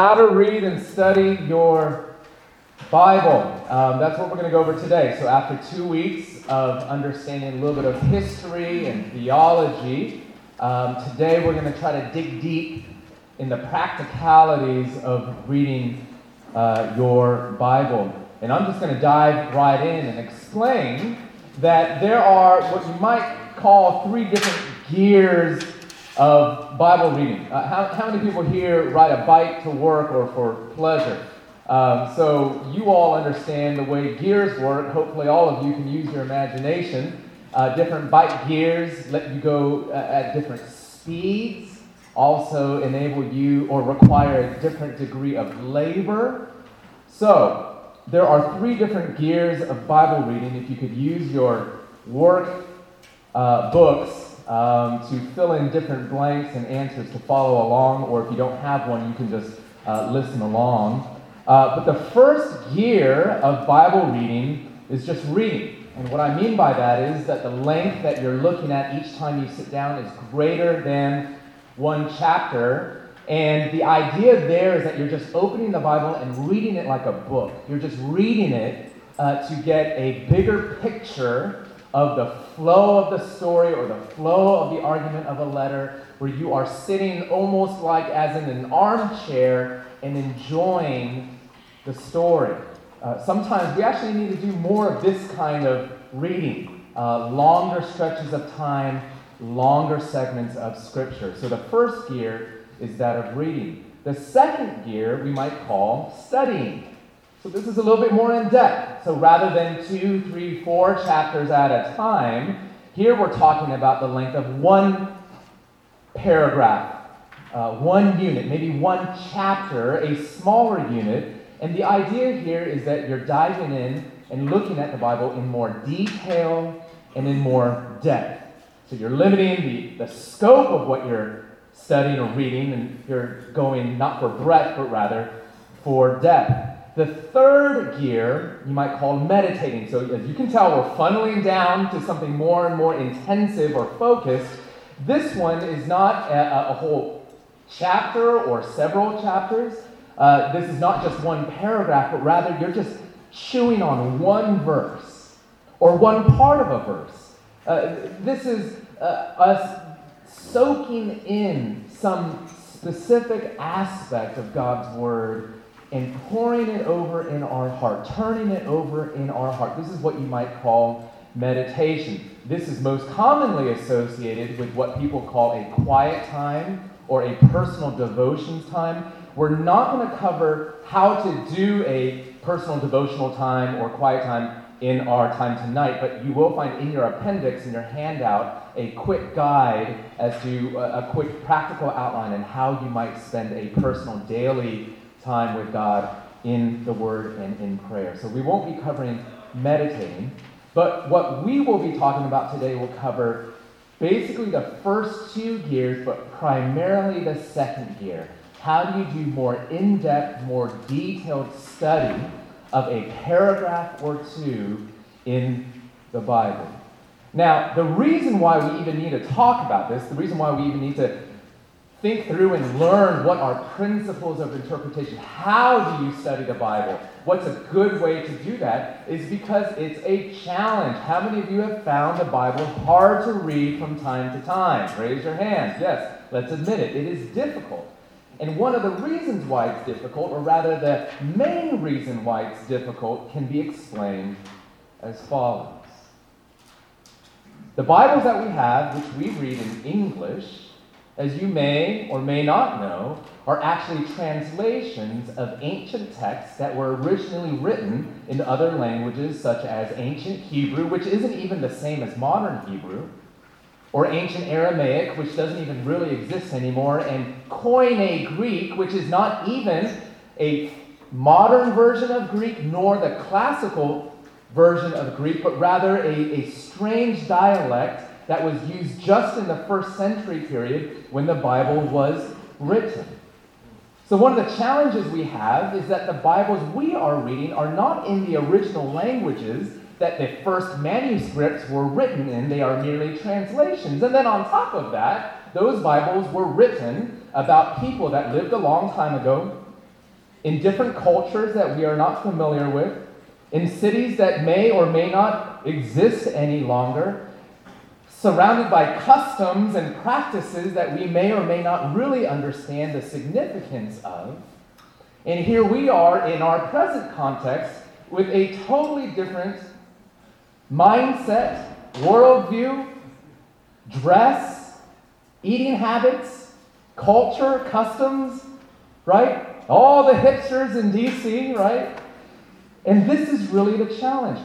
how to read and study your Bible. Um, that's what we're going to go over today. So, after two weeks of understanding a little bit of history and theology, um, today we're going to try to dig deep in the practicalities of reading uh, your Bible. And I'm just going to dive right in and explain that there are what you might call three different gears of Bible reading. Uh, how, how many people here ride a bike to work or for pleasure? Um, so you all understand the way gears work. Hopefully, all of you can use your imagination. Uh, different bike gears let you go uh, at different speeds, also enable you or require a different degree of labor. So, there are three different gears of Bible reading. If you could use your work uh, books um, to fill in different blanks and answers to follow along, or if you don't have one, you can just uh, listen along. Uh, but the first gear of Bible reading is just reading. And what I mean by that is that the length that you're looking at each time you sit down is greater than one chapter. And the idea there is that you're just opening the Bible and reading it like a book. You're just reading it uh, to get a bigger picture of the flow of the story or the flow of the argument of a letter, where you are sitting almost like as in an armchair and enjoying the story. Uh, sometimes we actually need to do more of this kind of reading uh, longer stretches of time, longer segments of Scripture. So the first gear is that of reading. The second gear we might call studying. So this is a little bit more in depth. So rather than two, three, four chapters at a time, here we're talking about the length of one paragraph, uh, one unit, maybe one chapter, a smaller unit. And the idea here is that you're diving in and looking at the Bible in more detail and in more depth. So you're limiting the, the scope of what you're studying or reading, and you're going not for breadth, but rather for depth. The third gear you might call meditating. So, as you can tell, we're funneling down to something more and more intensive or focused. This one is not a, a whole chapter or several chapters. Uh, this is not just one paragraph, but rather you're just chewing on one verse or one part of a verse. Uh, this is uh, us soaking in some specific aspect of God's Word and pouring it over in our heart, turning it over in our heart. This is what you might call meditation. This is most commonly associated with what people call a quiet time or a personal devotions time. We're not going to cover how to do a personal devotional time or quiet time in our time tonight, but you will find in your appendix, in your handout, a quick guide as to a, quick practical outline on how you might spend a personal daily time with God in the Word and in prayer. So we won't be covering meditating, but what we will be talking about today will cover basically the first two gears, but primarily the second gear. How do you do more in depth, more detailed study of a paragraph or two in the Bible? Now, the reason why we even need to talk about this, the reason why we even need to think through and learn what are principles of interpretation. How do you study the Bible? What's a good way to do that is because it's a challenge. How many of you have found the Bible hard to read from time to time? Raise your hands. Yes, let's admit it. It is difficult. And one of the reasons why it's difficult, or rather the main reason why it's difficult, can be explained as follows. The Bibles that we have, which we read in English, as you may or may not know, are actually translations of ancient texts that were originally written in other languages, such as ancient Hebrew, which isn't even the same as modern Hebrew, or ancient Aramaic, which doesn't even really exist anymore, and Koine Greek, which is not even a modern version of Greek nor the classical version of Greek, but rather a, a strange dialect that was used just in the first century period when the Bible was written. So, one of the challenges we have is that the Bibles we are reading are not in the original languages that the first manuscripts were written in, they are merely translations. And then on top of that, those Bibles were written about people that lived a long time ago in different cultures that we are not familiar with, in cities that may or may not exist any longer, surrounded by customs and practices that we may or may not really understand the significance of. And here we are in our present context with a totally different mindset, worldview, dress, eating habits, culture, customs, right? All the hipsters in DC, right? And this is really the challenge.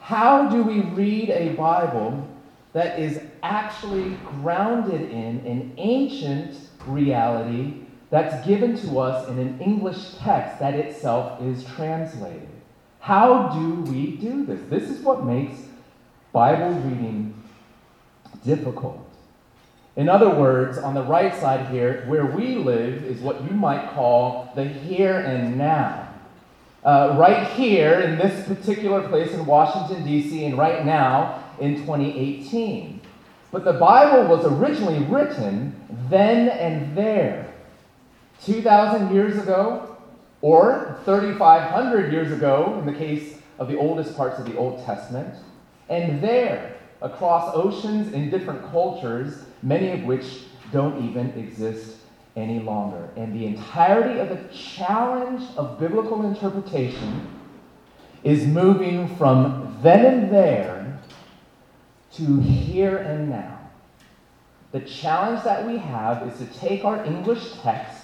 How do we read a Bible that is actually grounded in an ancient reality that's given to us in an English text that itself is translated? How do we do this? This is what makes Bible reading difficult. In other words, on the right side here, where we live is what you might call the here and now. Uh, right here in this particular place in Washington, D.C., and right now in 2018. But the Bible was originally written then and there. 2,000 years ago, or 3,500 years ago, in the case of the oldest parts of the Old Testament, and there, across oceans in different cultures, many of which don't even exist any longer. And the entirety of the challenge of biblical interpretation is moving from then and there to here and now. The challenge that we have is to take our English text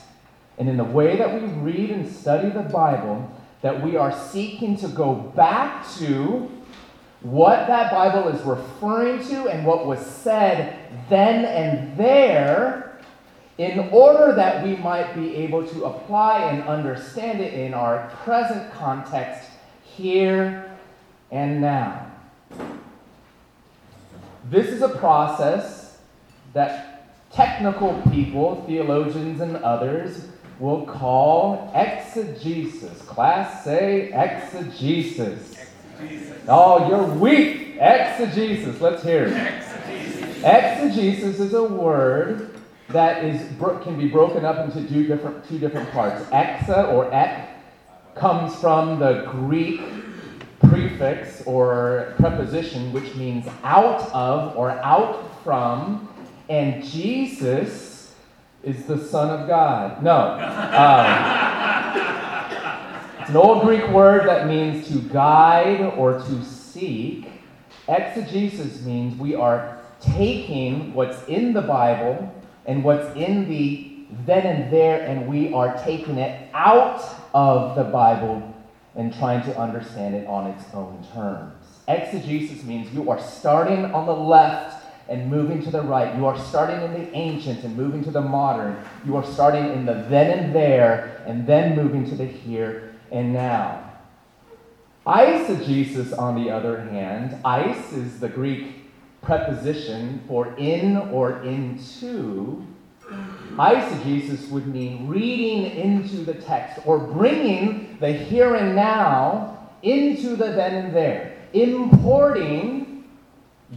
and in the way that we read and study the Bible, that we are seeking to go back to what that Bible is referring to and what was said then and there in order that we might be able to apply and understand it in our present context here and now. This is a process that technical people, theologians, and others will call exegesis. Class say exegesis. exegesis. Oh, you're weak. Exegesis. Let's hear it. Exegesis. exegesis is a word that is can be broken up into two different two different parts. Exa or ek comes from the Greek prefix or preposition which means out of or out from, and Jesus is the Son of God. No. Um, it's an old Greek word that means to guide or to seek. Exegesis means we are taking what's in the Bible and what's in the then and there, and we are taking it out of the Bible and trying to understand it on its own terms. Exegesis means you are starting on the left and moving to the right. You are starting in the ancient and moving to the modern. You are starting in the then and there and then moving to the here and now. Eisegesis, on the other hand, eis is the Greek preposition for in or into. Eisegesis would mean reading into the text or bringing the here and now into the then and there, importing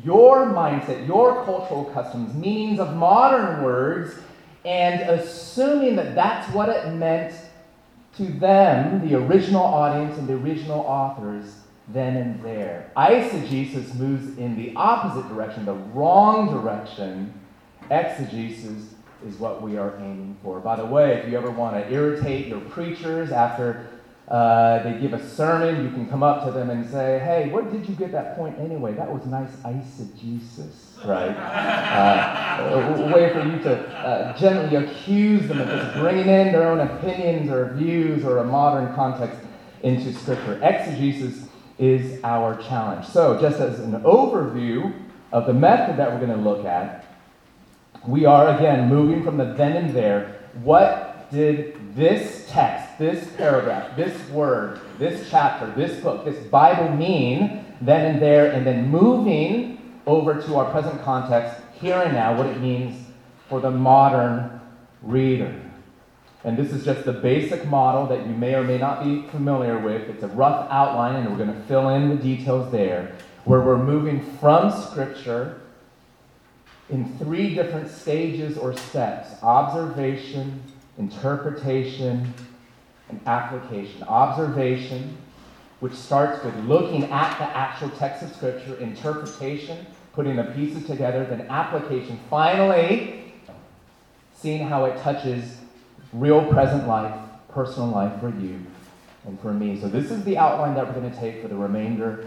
your mindset, your cultural customs, meanings of modern words, and assuming that that's what it meant to them, the original audience and the original authors, then and there. Eisegesis moves in the opposite direction, the wrong direction. Exegesis is what we are aiming for. By the way, if you ever want to irritate your preachers after uh, they give a sermon, you can come up to them and say, hey, where did you get that point anyway? That was nice eisegesis, right? Uh, a way for you to uh, gently accuse them of just bringing in their own opinions or views or a modern context into Scripture. Exegesis is our challenge. So, just as an overview of the method that we're going to look at, we are again moving from the then and there. What did this text, this paragraph, this word, this chapter, this book, this Bible mean then and there, and then moving over to our present context, here and now, what it means for the modern reader. And this is just the basic model that you may or may not be familiar with. It's a rough outline, and we're going to fill in the details there, where we're moving from Scripture in three different stages or steps observation, interpretation, and application. Observation, which starts with looking at the actual text of Scripture, interpretation, putting the pieces together, then application. Finally, seeing how it touches real present life, personal life for you and for me. So, this is the outline that we're going to take for the remainder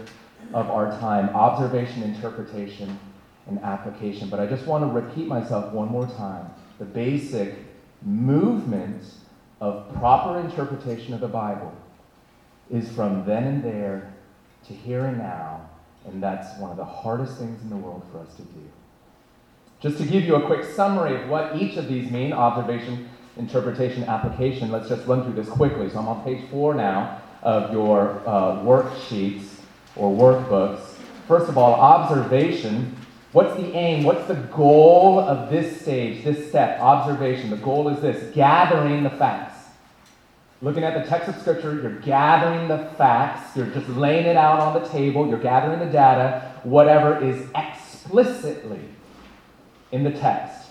of our time observation, interpretation, and application. But I just want to repeat myself one more time. The basic movement of proper interpretation of the Bible is from then and there to here and now, and that's one of the hardest things in the world for us to do. Just to give you a quick summary of what each of these mean observation, interpretation, application let's just run through this quickly. So I'm on page four now of your uh, worksheets or workbooks. First of all, observation. What's the aim? What's the goal of this stage, this step? Observation. The goal is this gathering the facts. Looking at the text of Scripture, you're gathering the facts, you're just laying it out on the table, you're gathering the data, whatever is explicitly in the text.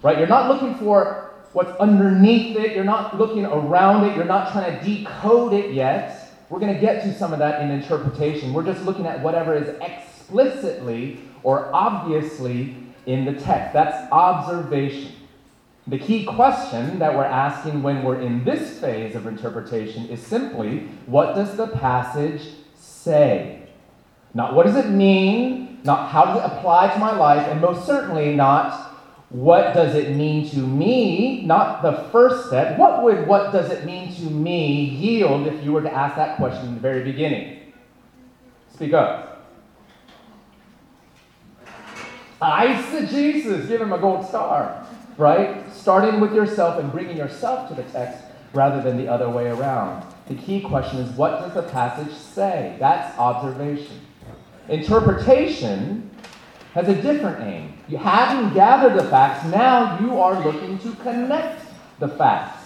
Right? You're not looking for what's underneath it, you're not looking around it, you're not trying to decode it yet. We're going to get to some of that in interpretation. We're just looking at whatever is explicitly or obviously in the text. That's observation. The key question that we're asking when we're in this phase of interpretation is simply what does the passage say? Not what does it mean, not how does it apply to my life, and most certainly not what does it mean to me? Not the first step. What would what does it mean to me yield if you were to ask that question in the very beginning? Speak up. Eisegesis. Give him a gold star. Right? Starting with yourself and bringing yourself to the text rather than the other way around. The key question is what does the passage say? That's observation. Interpretation has a different aim. You having gathered the facts, now you are looking to connect the facts.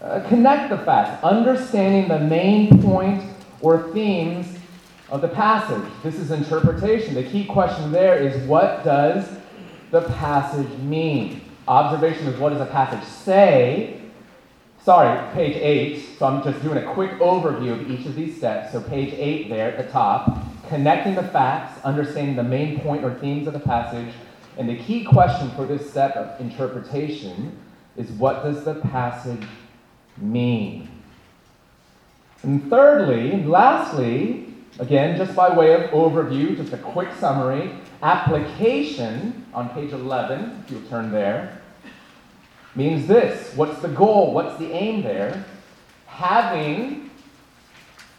Uh, connect the facts, understanding the main point or themes of the passage. This is interpretation. The key question there is what does the passage mean? Observation is what does the passage say? Sorry, page 8. So I'm just doing a quick overview of each of these steps. So, page 8 there at the top connecting the facts, understanding the main point or themes of the passage. And the key question for this step of interpretation is what does the passage mean? And thirdly, and lastly, again, just by way of overview, just a quick summary, application on page 11, if you'll turn there, means this. What's the goal? What's the aim there? Having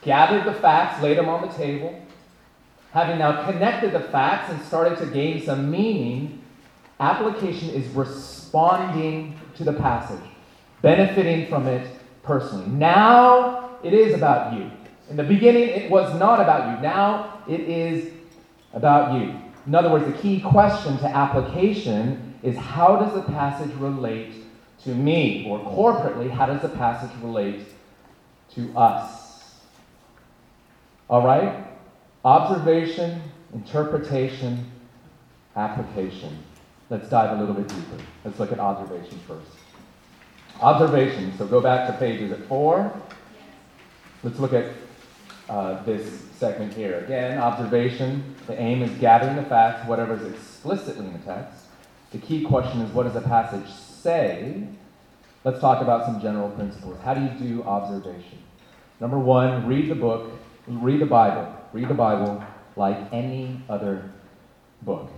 gathered the facts, laid them on the table, Having now connected the facts and started to gain some meaning, application is responding to the passage, benefiting from it personally. Now it is about you. In the beginning, it was not about you. Now it is about you. In other words, the key question to application is how does the passage relate to me? Or corporately, how does the passage relate to us? All right? Observation, interpretation, application. Let's dive a little bit deeper. Let's look at observation first. Observation. So go back to pages at four. Let's look at uh, this segment here. Again, observation. The aim is gathering the facts, whatever is explicitly in the text. The key question is what does the passage say? Let's talk about some general principles. How do you do observation? Number one, read the book, read the Bible read the Bible like any other book.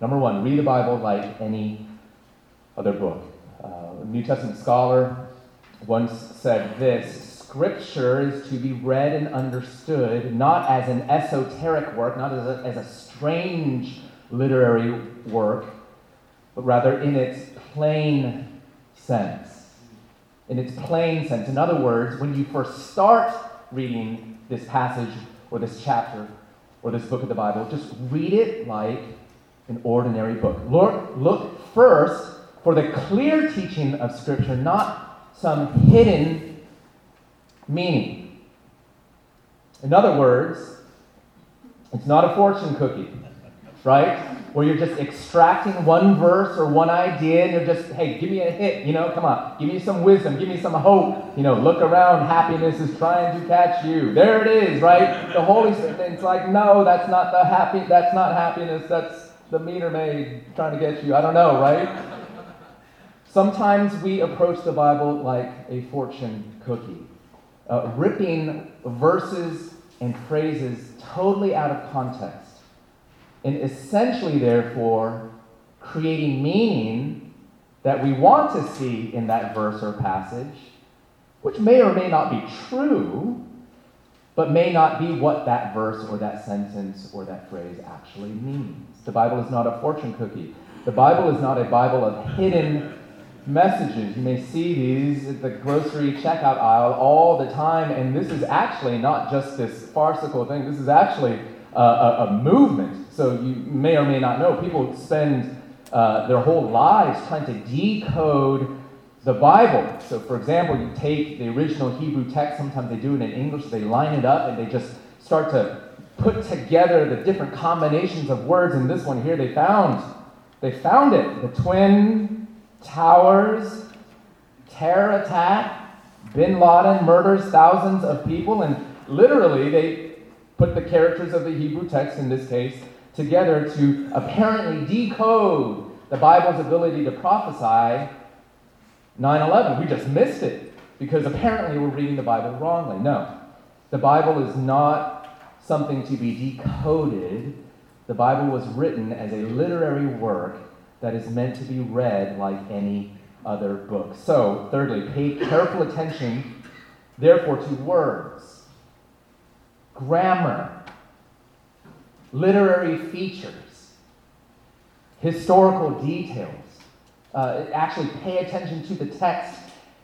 Number one, read the Bible like any other book. Uh, a New Testament scholar once said this Scripture is to be read and understood not as an esoteric work, not as a, as a strange literary work, but rather in its plain sense. In its plain sense. In other words, when you first start reading this passage or this chapter or this book of the Bible. Just read it like an ordinary book. Look, look first for the clear teaching of Scripture, not some hidden meaning. In other words, it's not a fortune cookie. right? Where you're just extracting one verse or one idea and you're just, hey, give me a hit, you know, come on, give me some wisdom, give me some hope, you know, look around, happiness is trying to catch you. There it is, right? The Holy Spirit, it's like, no, that's not the happy, that's not happiness, that's the meter maid trying to get you. I don't know, right? Sometimes we approach the Bible like a fortune cookie, uh, ripping verses and phrases totally out of context and essentially, therefore, creating meaning that we want to see in that verse or passage, which may or may not be true, but may not be what that verse or that sentence or that phrase actually means. The Bible is not a fortune cookie. The Bible is not a Bible of hidden messages. You may see these at the grocery checkout aisle all the time, and this is actually not just this farcical thing, this is actually a, a, a movement. So you may or may not know, people spend uh, their whole lives trying to decode the Bible. So, for example, you take the original Hebrew text, sometimes they do it in English, they line it up and they just start to put together the different combinations of words. In this one here, they found, they found it. The Twin Towers, terror attack, Bin Laden murders thousands of people, and literally they put the characters of the Hebrew text in this case together to apparently decode the Bible's ability to prophesy 9 11. We just missed it because apparently we're reading the Bible wrongly. No, the Bible is not something to be decoded. The Bible was written as a literary work that is meant to be read like any other book. So, thirdly, pay careful attention, therefore, to words, grammar, literary features, historical details. Uh, actually, pay attention to the text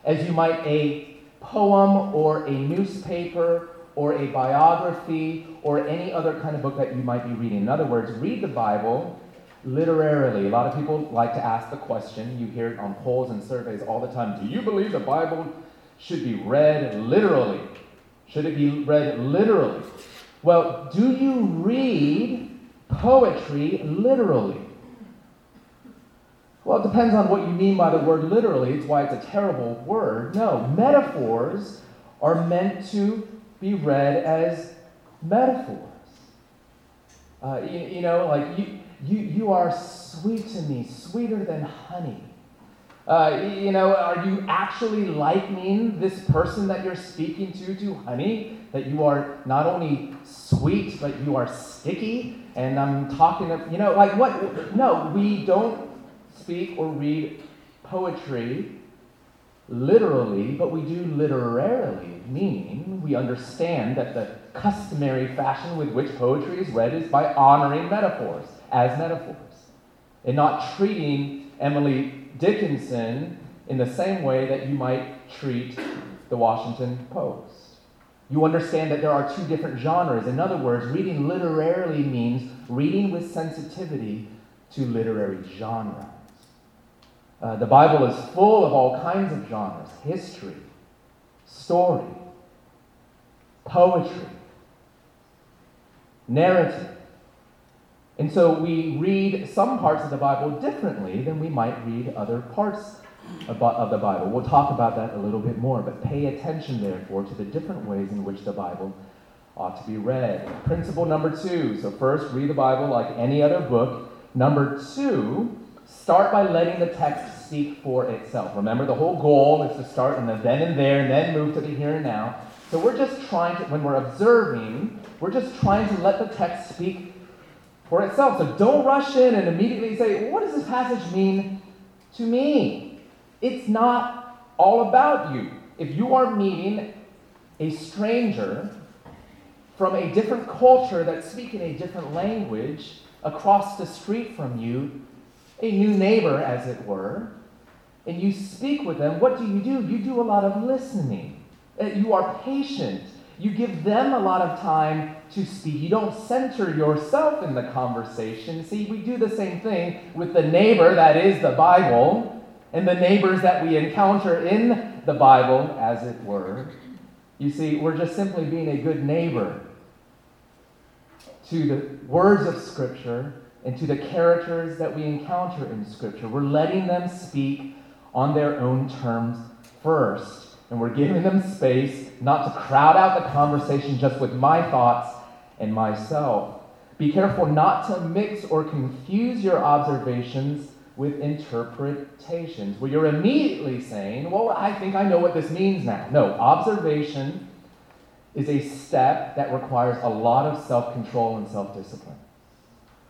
as you might a poem or a newspaper or a biography or any other kind of book that you might be reading. In other words, read the Bible literarily. A lot of people like to ask the question, you hear it on polls and surveys all the time Do you believe the Bible should be read literally? Should it be read literally? Well, do you read poetry literally? Well, it depends on what you mean by the word literally. It's why it's a terrible word. No, metaphors are meant to be read as metaphors. Uh, you, you know, like you, you, you are sweet to me, sweeter than honey. Uh, you know, are you actually likening this person that you're speaking to to honey? That you are not only sweet, but you are sticky? And I'm talking of, you know, like what? No, we don't speak or read poetry literally, but we do literarily, meaning we understand that the customary fashion with which poetry is read is by honoring metaphors as metaphors and not treating Emily Dickinson in the same way that you might treat the Washington Post. You understand that there are two different genres. In other words, reading literarily means reading with sensitivity to literary genres. Uh, the Bible is full of all kinds of genres history, story, poetry, narrative. And so we read some parts of the Bible differently than we might read other parts of the Bible. We'll talk about that a little bit more, but pay attention, therefore, to the different ways in which the Bible ought to be read. Principle number two so, first, read the Bible like any other book. Number two, start by letting the text speak for itself. Remember, the whole goal is to start in the then and there and then move to the here and now. So, we're just trying to, when we're observing, we're just trying to let the text speak for itself. So don't rush in and immediately say, what does this passage mean to me? It's not all about you. If you are meeting a stranger from a different culture that's speaking a different language across the street from you, a new neighbor, as it were, and you speak with them, what do you do? You do a lot of listening. Uh, you are patient. You give them a lot of time to speak. You don't center yourself in the conversation. See, we do the same thing with the neighbor that is the Bible and the neighbors that we encounter in the Bible, as it were. You see, we're just simply being a good neighbor to the words of Scripture and to the characters that we encounter in Scripture. We're letting them speak on their own terms first. And we're giving them space not to crowd out the conversation just with my thoughts and myself. Be careful not to mix or confuse your observations with interpretations, where you're immediately saying, Well, I think I know what this means now. No, observation is a step that requires a lot of self control and self discipline,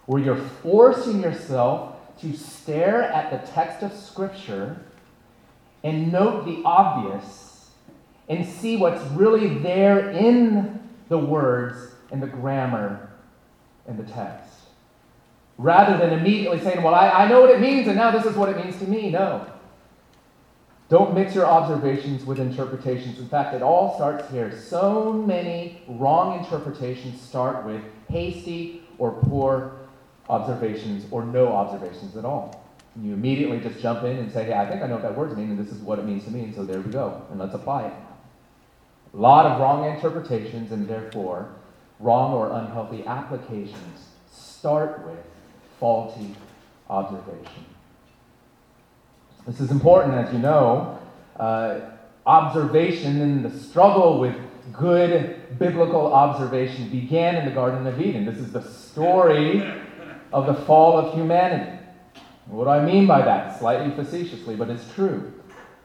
where you're forcing yourself to stare at the text of Scripture and note the obvious and see what's really there in the words and the grammar and the text rather than immediately saying, Well, I, I know what it means, and now this is what it means to me. No. Don't mix your observations with interpretations. In fact, it all starts here. So many wrong interpretations start with hasty or poor observations or no observations at all. You immediately just jump in and say, Hey, I think I know what that word means, and this is what it means to me, and so there we go, and let's apply it. A lot of wrong interpretations, and therefore wrong or unhealthy applications start with faulty observation. This is important, as you know. Uh, observation and the struggle with good biblical observation began in the Garden of Eden. This is the story of the fall of humanity. What do I mean by that? Slightly facetiously, but it's true.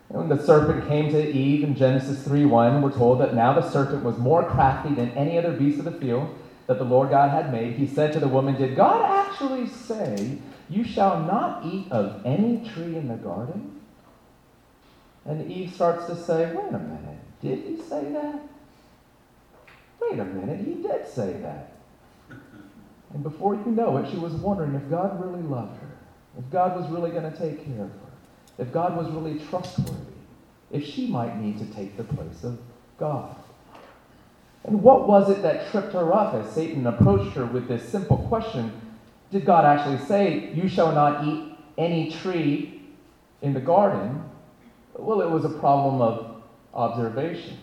When the serpent came to Eve in Genesis 3:1, we're told that now the serpent was more crafty than any other beast of the field that the Lord God had made, he said to the woman, Did God actually say, You shall not eat of any tree in the garden? And Eve starts to say, Wait a minute, did he say that? Wait a minute, he did say that. And before you know it, she was wondering if God really loved her, if God was really going to take care of her, if God was really trustworthy, if she might need to take the place of God. And what was it that tripped her up as Satan approached her with this simple question? Did God actually say, You shall not eat any tree in the garden? Well, it was a problem of observation.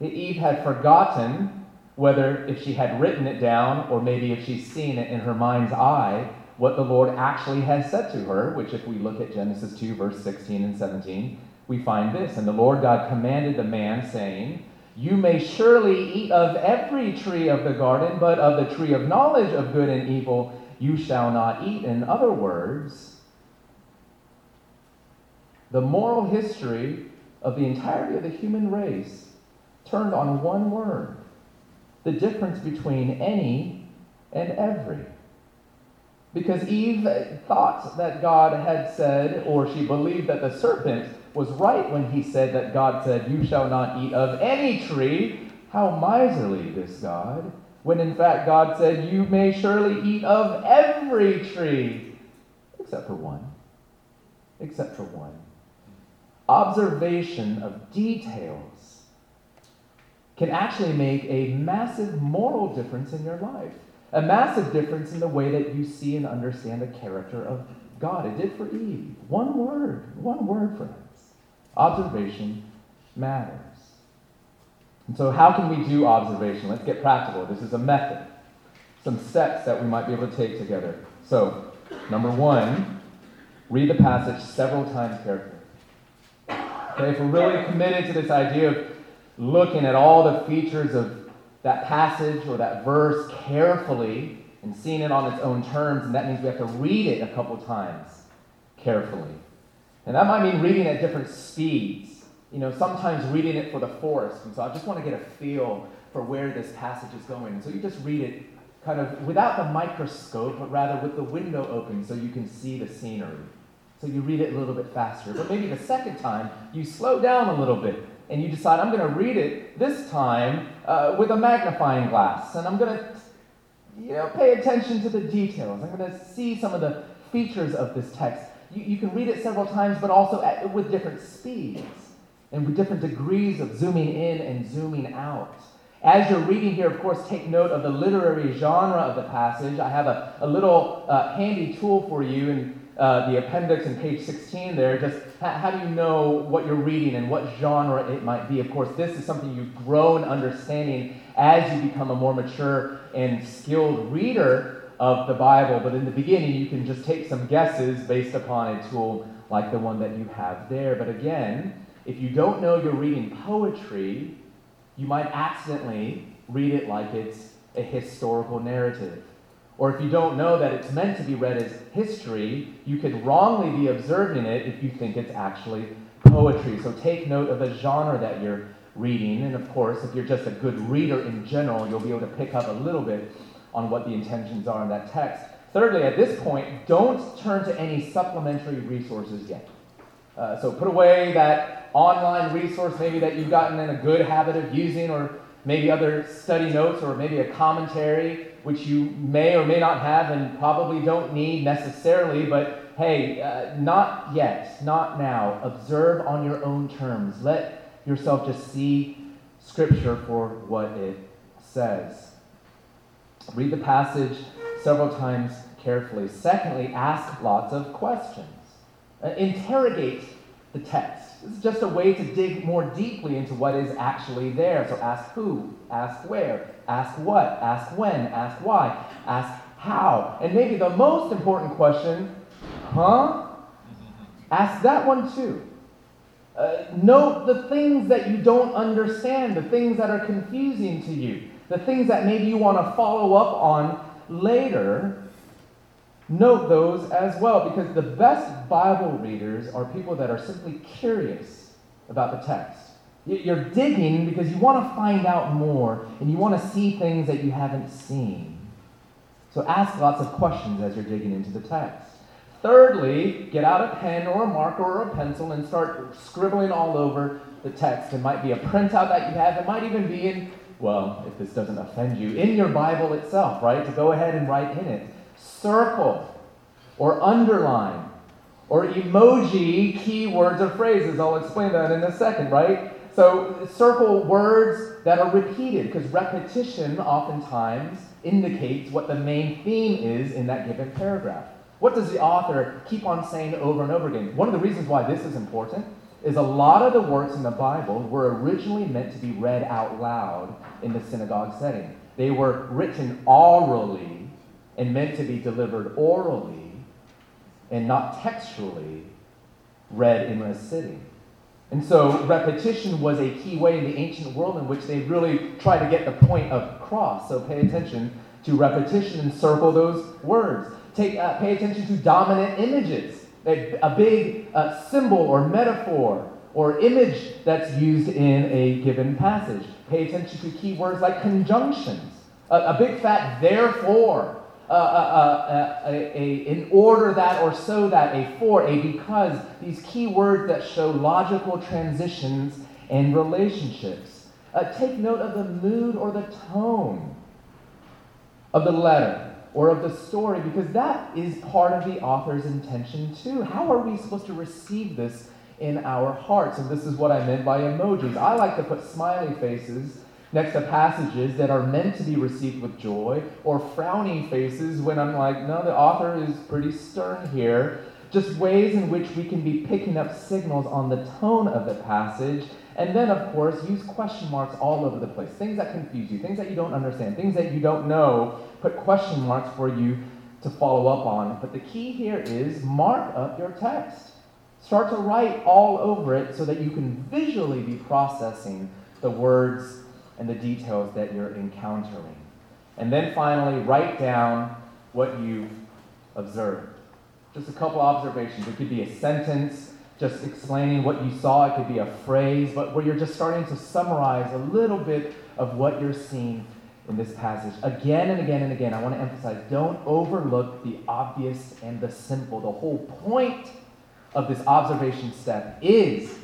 Eve had forgotten whether if she had written it down or maybe if she's seen it in her mind's eye, what the Lord actually has said to her, which, if we look at Genesis 2, verse 16 and 17, we find this. And the Lord God commanded the man, saying, you may surely eat of every tree of the garden, but of the tree of knowledge of good and evil you shall not eat. In other words, the moral history of the entirety of the human race turned on one word the difference between any and every. Because Eve thought that God had said, or she believed that the serpent was right when he said that God said, You shall not eat of any tree. How miserly this God, when in fact God said, You may surely eat of every tree, except for one. Except for one. Observation of details can actually make a massive moral difference in your life, a massive difference in the way that you see and understand the character of God. It did for Eve. One word, one word, friends. Observation matters. And so, how can we do observation? Let's get practical. This is a method, some steps that we might be able to take together. So, number one, read the passage several times carefully. Okay, if we're really committed to this idea of looking at all the features of that passage or that verse carefully and seeing it on its own terms, and that means we have to read it a couple times carefully. And that might mean reading at different speeds. You know, sometimes reading it for the forest. And so I just want to get a feel for where this passage is going. And so you just read it kind of without the microscope, but rather with the window open so you can see the scenery. So you read it a little bit faster. But maybe the second time, you slow down a little bit and you decide, I'm going to read it this time uh, with a magnifying glass. And I'm going to, you know, pay attention to the details. I'm going to see some of the features of this text you, you can read it several times, but also at, with different speeds and with different degrees of zooming in and zooming out. As you're reading here, of course, take note of the literary genre of the passage. I have a, a little uh, handy tool for you in uh, the appendix in page 16 there. Just how, do you know what you're reading and what genre it might be? Of course, this is something you grow in understanding as you become a more mature and skilled reader of the Bible, but in the beginning, you can just take some guesses based upon a tool like the one that you have there. But again, if you don't know you're reading poetry, you might accidentally read it like it's a historical narrative. Or if you don't know that it's meant to be read as history, you could wrongly be observing it if you think it's actually poetry. So take note of the genre that you're reading. And of course, if you're just a good reader in general, you'll be able to pick up a little bit on what the intentions are in that text. Thirdly, at this point, don't turn to any supplementary resources yet. Uh, so put away that online resource maybe that you've gotten in a good habit of using, or maybe other study notes, or maybe a commentary, which you may or may not have and probably don't need necessarily, but hey, uh, not yet, not now. Observe on your own terms. Let yourself just see Scripture for what it says. Read the passage several times carefully. Secondly, ask lots of questions. Uh, interrogate the text. This is just a way to dig more deeply into what is actually there. So ask who, ask where, ask what, ask when, ask why, ask how. And maybe the most important question, huh? Ask that one too. Uh, note the things that you don't understand, the things that are confusing to you, the things that maybe you want to follow up on later. Note those as well, because the best Bible readers are people that are simply curious about the text. You're digging because you want to find out more and you want to see things that you haven't seen. So ask lots of questions as you're digging into the text. Thirdly, get out a pen or a marker or a pencil and start scribbling all over the text. It might be a printout that you have, it might even be in, well, if this doesn't offend you, in your Bible itself, right? To go ahead and write in it circle or underline or emoji keywords or phrases. I'll explain that in a second, right? So circle words that are repeated because repetition oftentimes indicates what the main theme is in that given paragraph. What does the author keep on saying over and over again? One of the reasons why this is important is a lot of the works in the Bible were originally meant to be read out loud in the synagogue setting. They were written orally and meant to be delivered orally and not textually read in a sitting. And so repetition was a key way in the ancient world in which they really tried to get the point across. So pay attention to repetition and circle those words. Take, uh, pay attention to dominant images, a, a big uh, symbol or metaphor or image that's used in a given passage. Pay attention to key words like conjunctions, a, a big fat therefore uh, uh, uh, a, a, in order that or so that, a for, a because, these key words that show logical transitions and relationships. Uh, take note of the mood or the tone of the letter or of the story because that is part of the author's intention too. How are we supposed to receive this in our hearts? And this is what I meant by emojis. I like to put smiley faces next to passages that are meant to be received with joy, or frowning faces when I'm like, no, the author is pretty stern here. Just ways in which we can be picking up signals on the tone of the passage. And then, of course, use question marks all over the place. Things that confuse you, things that you don't understand, things that you don't know, put question marks for you to follow up on. But the key here is mark up your text. Start to write all over it so that you can visually be processing the words and the details that you're encountering. And then finally, write down what you've observed. Just a couple observations. It could be a sentence just explaining what you saw, it could be a phrase, but where you're just starting to summarize a little bit of what you're seeing in this passage. Again and again and again, I want to emphasize don't overlook the obvious and the simple. The whole point of this observation step is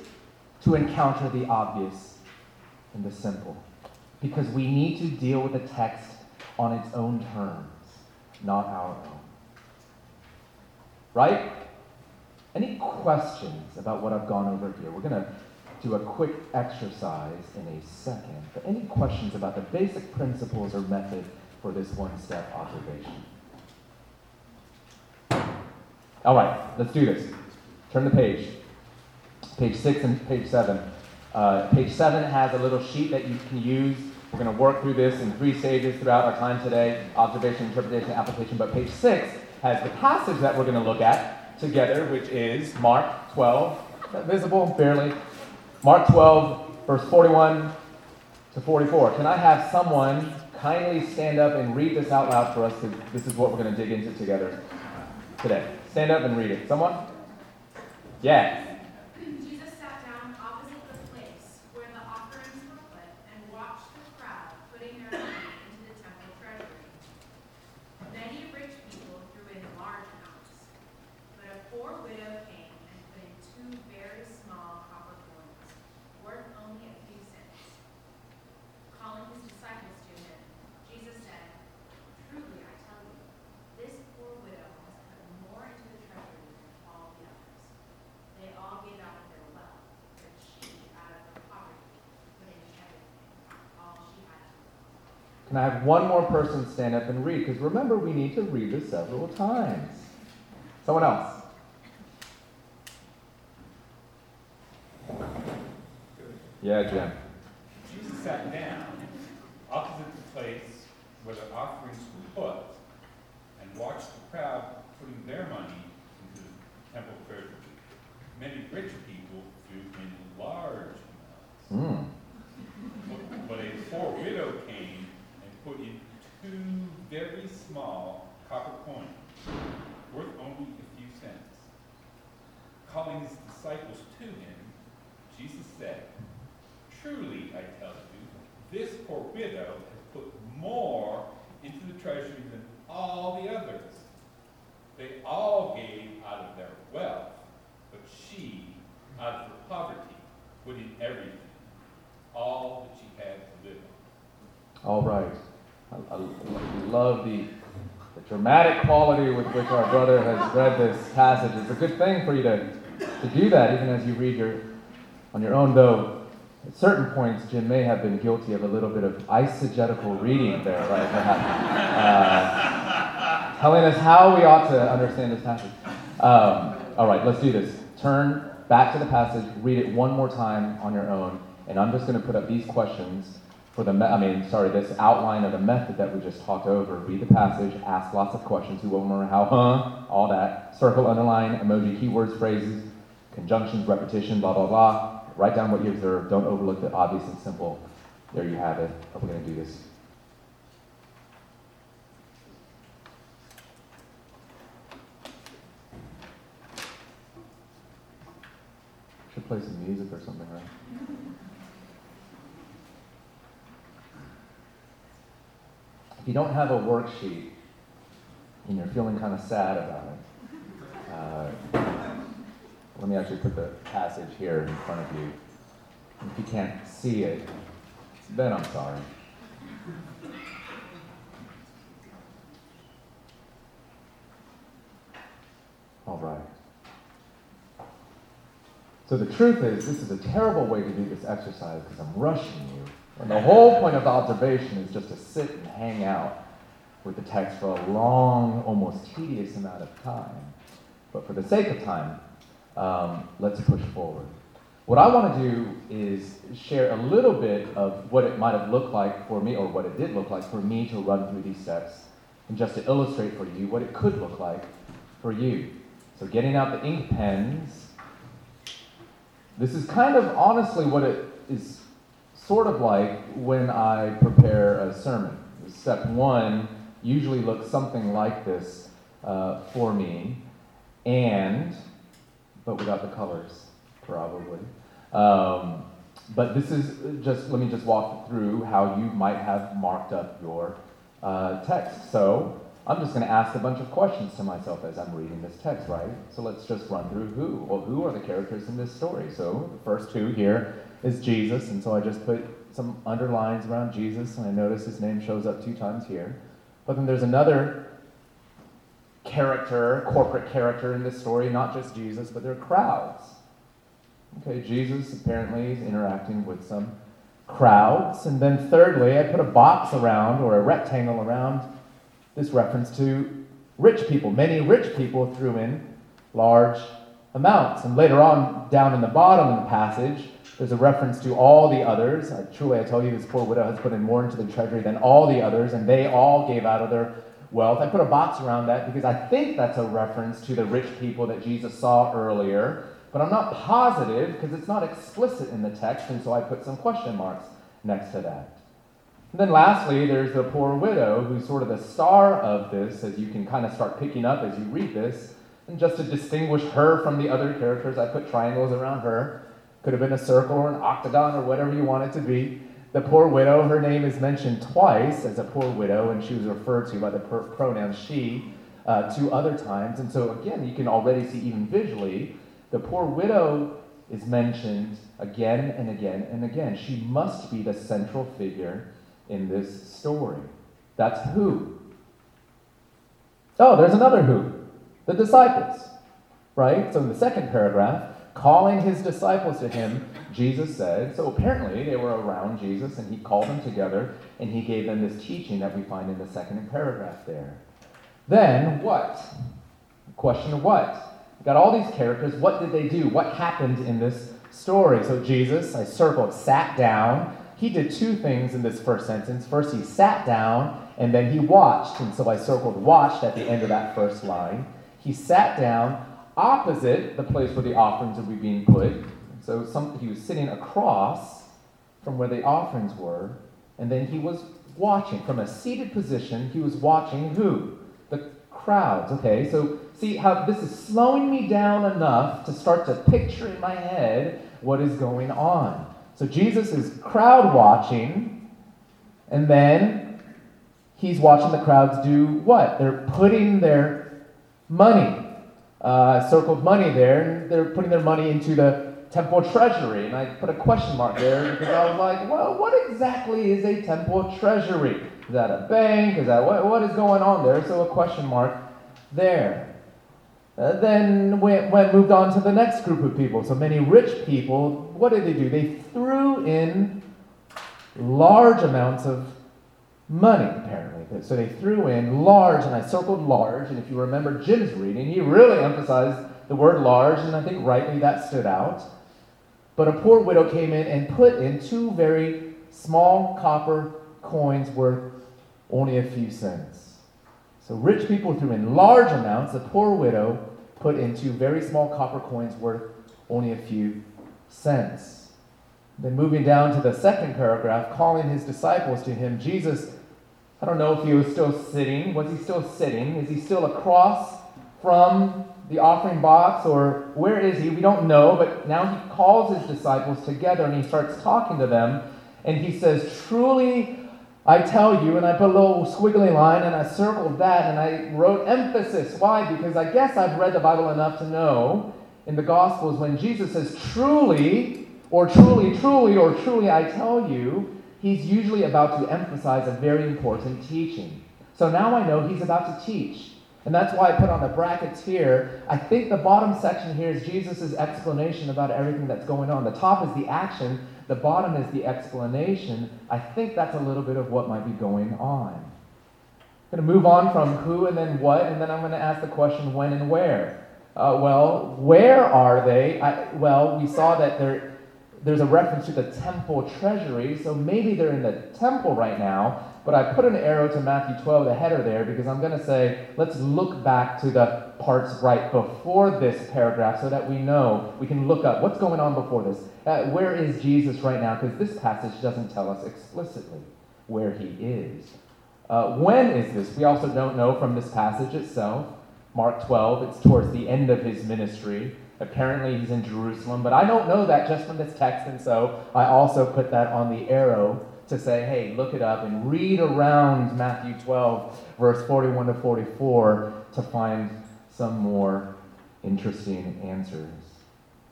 to encounter the obvious and the simple because we need to deal with the text on its own terms, not our own. Right? Any questions about what I've gone over here? We're going to do a quick exercise in a second. But any questions about the basic principles or method for this one step observation? All right, let's do this. Turn the page. Page six and page seven. Uh, page 7 has a little sheet that you can use We're going to work through this in three stages throughout our time today observation, interpretation, application. But page six has the passage that we're going to look at together, which is Mark 12. Is visible? Barely. Mark 12, verse 41 to 44. Can I have someone kindly stand up and read this out loud for us? This is what we're going to dig into together today. Stand up and read it. Someone? Yeah. Can I have one more person stand up and read? Because remember, we need to read this several times. Someone else. Yeah, Jim. Jesus sat down opposite the place where the offerings were put and watched the crowd putting their money into the temple treasury. Many rich people threw in large amounts. Mm. But, but a poor widow came put in two very small copper coin worth only a few cents. Calling his disciples to him, Jesus said, Truly, I tell you, this poor widow has put more into the treasury than all the others. They all gave out of their wealth, but she, out of her poverty, put in everything, all that she had to live on. All right. I, I love the, the dramatic quality with which our brother has read this passage. It's a good thing for you to, to do that, even as you read your on your own, though at certain points, Jim may have been guilty of a little bit of eisegetical reading there, right? Uh, telling us how we ought to understand this passage. Um, all right, let's do this. Turn back to the passage, read it one more time on your own, and I'm just going to put up these questions for the, I mean, sorry, this outline of the method that we just talked over. Read the passage, ask lots of questions. Who will remember how, huh, all that. Circle, underline, emoji, keywords, phrases, conjunctions, repetition, blah, blah, blah. Write down what you observe. Don't overlook the obvious and simple. There you have it. Are We're going to do this. Should play some music or something, right? If you don't have a worksheet and you're feeling kind of sad about it, uh, let me actually put the passage here in front of you. If you can't see it, then I'm sorry. All right. So the truth is, this is a terrible way to do this exercise because I'm rushing you and the whole point of observation is just to sit and hang out with the text for a long, almost tedious amount of time. But for the sake of time, um, let's push forward. What I want to do is share a little bit of what it might have looked like for me, or what it did look like for me to run through these steps, and just to illustrate for you what it could look like for you. So, getting out the ink pens, this is kind of honestly what it is sort of like when I prepare a sermon. Step one usually looks something like this uh, for me, and, but without the colors, probably. Um, but this is just, let me just walk through how you might have marked up your uh, text. So I'm just going to ask a bunch of questions to myself as I'm reading this text, right? So let's just run through who. Well, who are the characters in this story? So the first two here is Jesus, and so I just put some underlines around Jesus, and I notice his name shows up two times here. But then there's another character, corporate character in this story, not just Jesus, but there are crowds. Okay, Jesus apparently is interacting with some crowds. And then thirdly, I put a box around or a rectangle around this reference to rich people. Many rich people threw in large amounts. And later on, down in the bottom of the passage, There's a reference to all the others. Uh, truly, I tell you, this poor widow has put in more into the treasury than all the others, and they all gave out of their wealth. I put a box around that because I think that's a reference to the rich people that Jesus saw earlier, but I'm not positive because it's not explicit in the text, and so I put some question marks next to that. And then lastly, there's the poor widow, who's sort of the star of this, as you can kind of start picking up as you read this. And just to distinguish her from the other characters, I put triangles around her. Could have been a circle or an octagon or whatever you want it to be. The poor widow, her name is mentioned twice as a poor widow, and she was referred to by the per- pronoun she uh, two other times. And so, again, you can already see, even visually, the poor widow is mentioned again and again and again. She must be the central figure in this story. That's who. Oh, there's another who the disciples, right? So in the second paragraph, calling his disciples to him, Jesus said, so apparently they were around Jesus and he called them together and he gave them this teaching that we find in the second paragraph there. Then what? Question of what? got all these characters. What did they do? What happened in this story? So Jesus, I circled, sat down. He did two things in this first sentence. First, he sat down and then he watched. And so I circled watched at the end of that first line. He sat down opposite the place where the offerings would be being put. So some, he was sitting across from where the offerings were, and then he was watching. From a seated position, he was watching who? The crowds. Okay, so see how this is slowing me down enough to start to picture in my head what is going on. So Jesus is crowd watching, and then he's watching the crowds do what? They're putting their money. Uh, circled money there, and they're putting their money into the temple treasury. And I put a question mark there because I was like, well, what exactly is a temple treasury? Is that a bank? Is that what, what is going on there? So a question mark there. Uh, then went, went moved on to the next group of people. So many rich people, what did they do? They threw in large amounts of money, apparently. So they threw in large, and I circled large, and if you remember Jim's reading, he really emphasized the word large, and I think rightly that stood out. But a poor widow came in and put in two very small copper coins worth only a few cents. So rich people threw in large amounts, a poor widow put in two very small copper coins worth only a few cents. Then moving down to the second paragraph, calling his disciples to him, Jesus I don't know if he was still sitting. Was he still sitting? Is he still across from the offering box or where is he? We don't know, but now he calls his disciples together and he starts talking to them and he says, Truly, I tell you, and I put a little squiggly line and I circled that and I wrote emphasis. Why? Because I guess I've read the Bible enough to know in the Gospels when Jesus says, Truly, or truly, truly, or truly, I tell you, he's usually about to emphasize a very important teaching. So now I know he's about to teach. And that's why I put on the brackets here. I think the bottom section here is Jesus' explanation about everything that's going on. The top is the action, the bottom is the explanation. I think that's a little bit of what might be going on. I'm going to move on from who and then what, and then I'm going to ask the question when and where. Uh, well, where are they? I, well, we saw that they're there's a reference to the temple treasury, so maybe they're in the temple right now. But I put an arrow to Matthew 12, the header there, because I'm going to say, let's look back to the parts right before this paragraph so that we know, we can look up what's going on before this. Uh, where is Jesus right now? Because this passage doesn't tell us explicitly where he is. Uh, when is this? We also don't know from this passage itself. Mark 12, it's towards the end of his ministry. Apparently, he's in Jerusalem, but I don't know that just from this text, and so I also put that on the arrow to say, hey, look it up and read around Matthew 12, verse 41 to 44, to find some more interesting answers.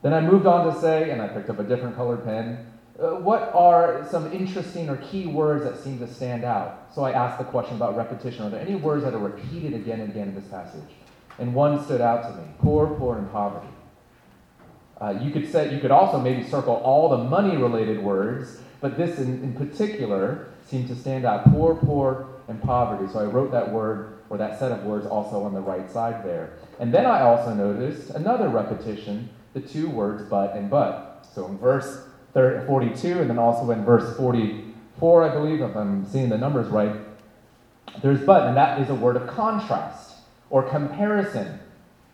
Then I moved on to say, and I picked up a different colored pen, uh, what are some interesting or key words that seem to stand out? So I asked the question about repetition. Are there any words that are repeated again and again in this passage? And one stood out to me poor, poor, and poverty. Uh, you could say you could also maybe circle all the money related words, but this in, in particular seemed to stand out poor, poor, and poverty. So I wrote that word or that set of words also on the right side there. And then I also noticed another repetition, the two words but and but. So in verse 42, and then also in verse 44, I believe, if I'm seeing the numbers right, there's but, and that is a word of contrast or comparison.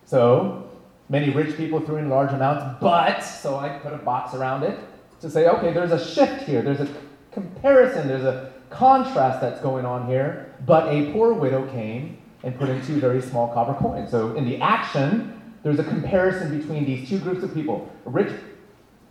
So, many rich people threw in large amounts, but, so I put a box around it to say, okay, there's a shift here, there's a comparison, there's a contrast that's going on here, but a poor widow came and put in two very small copper coins. So, in the action, there's a comparison between these two groups of people a rich